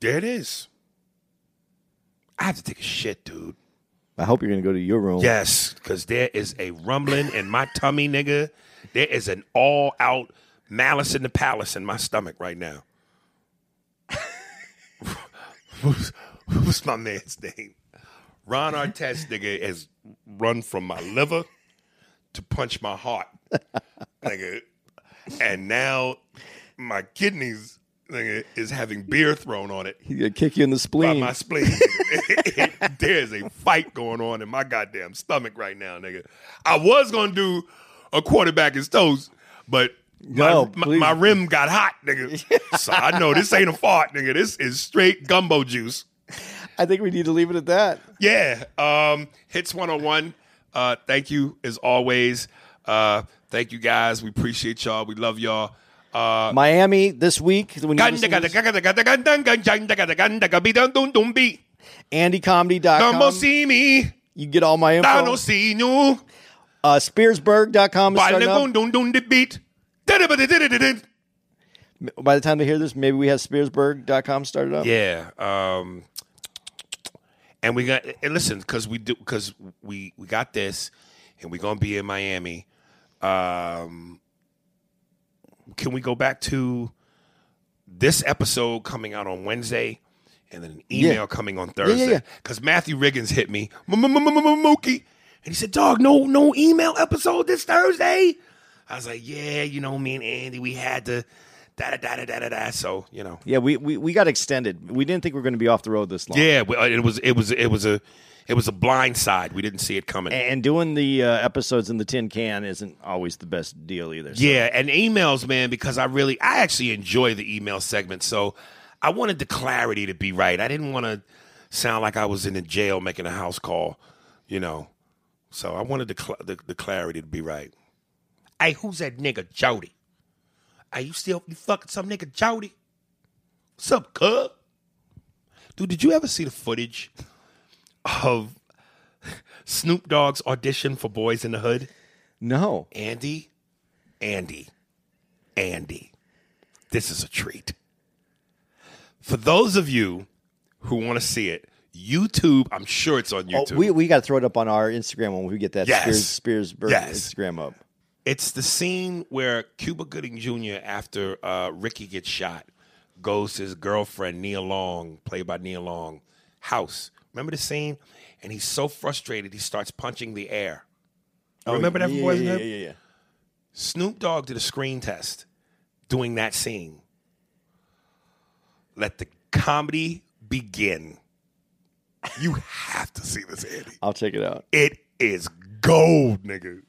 There it is. I have to take a shit, dude. I hope you're going to go to your room. Yes, because there is a rumbling in my tummy, nigga. There is an all out malice in the palace in my stomach right now. who's, who's my man's name? Ron Artest, nigga, has run from my liver to punch my heart, nigga, and now my kidneys, is having beer thrown on it. He's gonna kick you in the By spleen. my spleen. There's a fight going on in my goddamn stomach right now, nigga. I was gonna do a quarterback is toast, but No, my, my, my rim got hot, nigga. so I know this ain't a fart, nigga. This is straight gumbo juice. I think we need to leave it at that. Yeah. Um, Hits 101. Uh, thank you as always. Uh, thank you guys. We appreciate y'all. We love y'all. Uh, Miami this week. When you listen to this, Don't AndyComedy.com. see me. You get all my info. Don't see you. Uh, Spearsburg.com is starting up. Dun dun the beat. By the time they hear this, maybe we have Spearsburg.com started up. Yeah. Um, and we got and listen because we do because we we got this and we're gonna be in Miami. Um, can we go back to this episode coming out on Wednesday? And then an email Yeah. coming on yeah, Thursday yeah. because Matthew Riggins hit me, Mookie, and he said, "Dog, no, no email episode this Thursday." I was like, "Yeah, you know, me and Andy, we had to da da da da da da da." So you know, Yeah, we, we, we got extended. We didn't think we were going to be off the road this long. yeah, it was it was it was a it was a blind side. We didn't see it coming. And doing the uh, episodes in the tin can isn't always the best deal either. So. yeah, and emails, man, because I really I actually enjoy the email segment. So I wanted the clarity to be right. I didn't want to sound like I was in a jail making a house call, you know. So I wanted the cl- the, the clarity to be right. Hey, who's that nigga Jody? Hey, you still you fucking some nigga Jody? What's up, cub? Dude, did you ever see the footage of Snoop Dogg's audition for Boys in the Hood? No. Andy, Andy, Andy. This is a treat. For those of you who want to see it, YouTube, I'm sure it's on Oh, YouTube. we we got to throw it up on our Instagram when we get that Yes. Spears Spears Yes. Instagram up. it's the scene where Cuba Gooding Jr., after uh, Ricky gets shot, goes to his girlfriend, Nia Long, played by Nia Long, house. Remember the scene? And he's so frustrated, he starts punching the air. Remember that Oh, yeah, in yeah, yeah, yeah, yeah. Snoop Dogg did a screen test doing that scene. Let the comedy begin. You have to see this, Andy. I'll check it out. It is gold, nigga.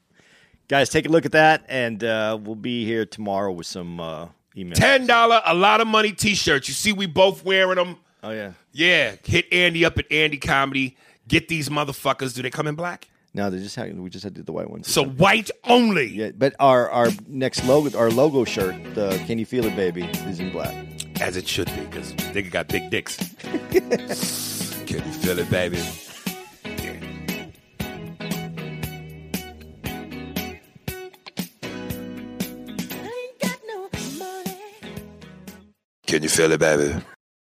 Guys, take a look at that, and uh, we'll be here tomorrow with some uh, emails. Ten dollar, a lot of money T-shirts. You see, we both wearing them. Oh yeah. Yeah, hit Andy up at Andy Comedy. Get these motherfuckers. Do they come in black? No, they just had, we just had to do the white ones. So white only. yeah, but our our next logo, our logo shirt, the "Can You Feel It, Baby," is in black. As it should be, because nigga got big dicks. Can you feel it, baby? Can you feel it, baby?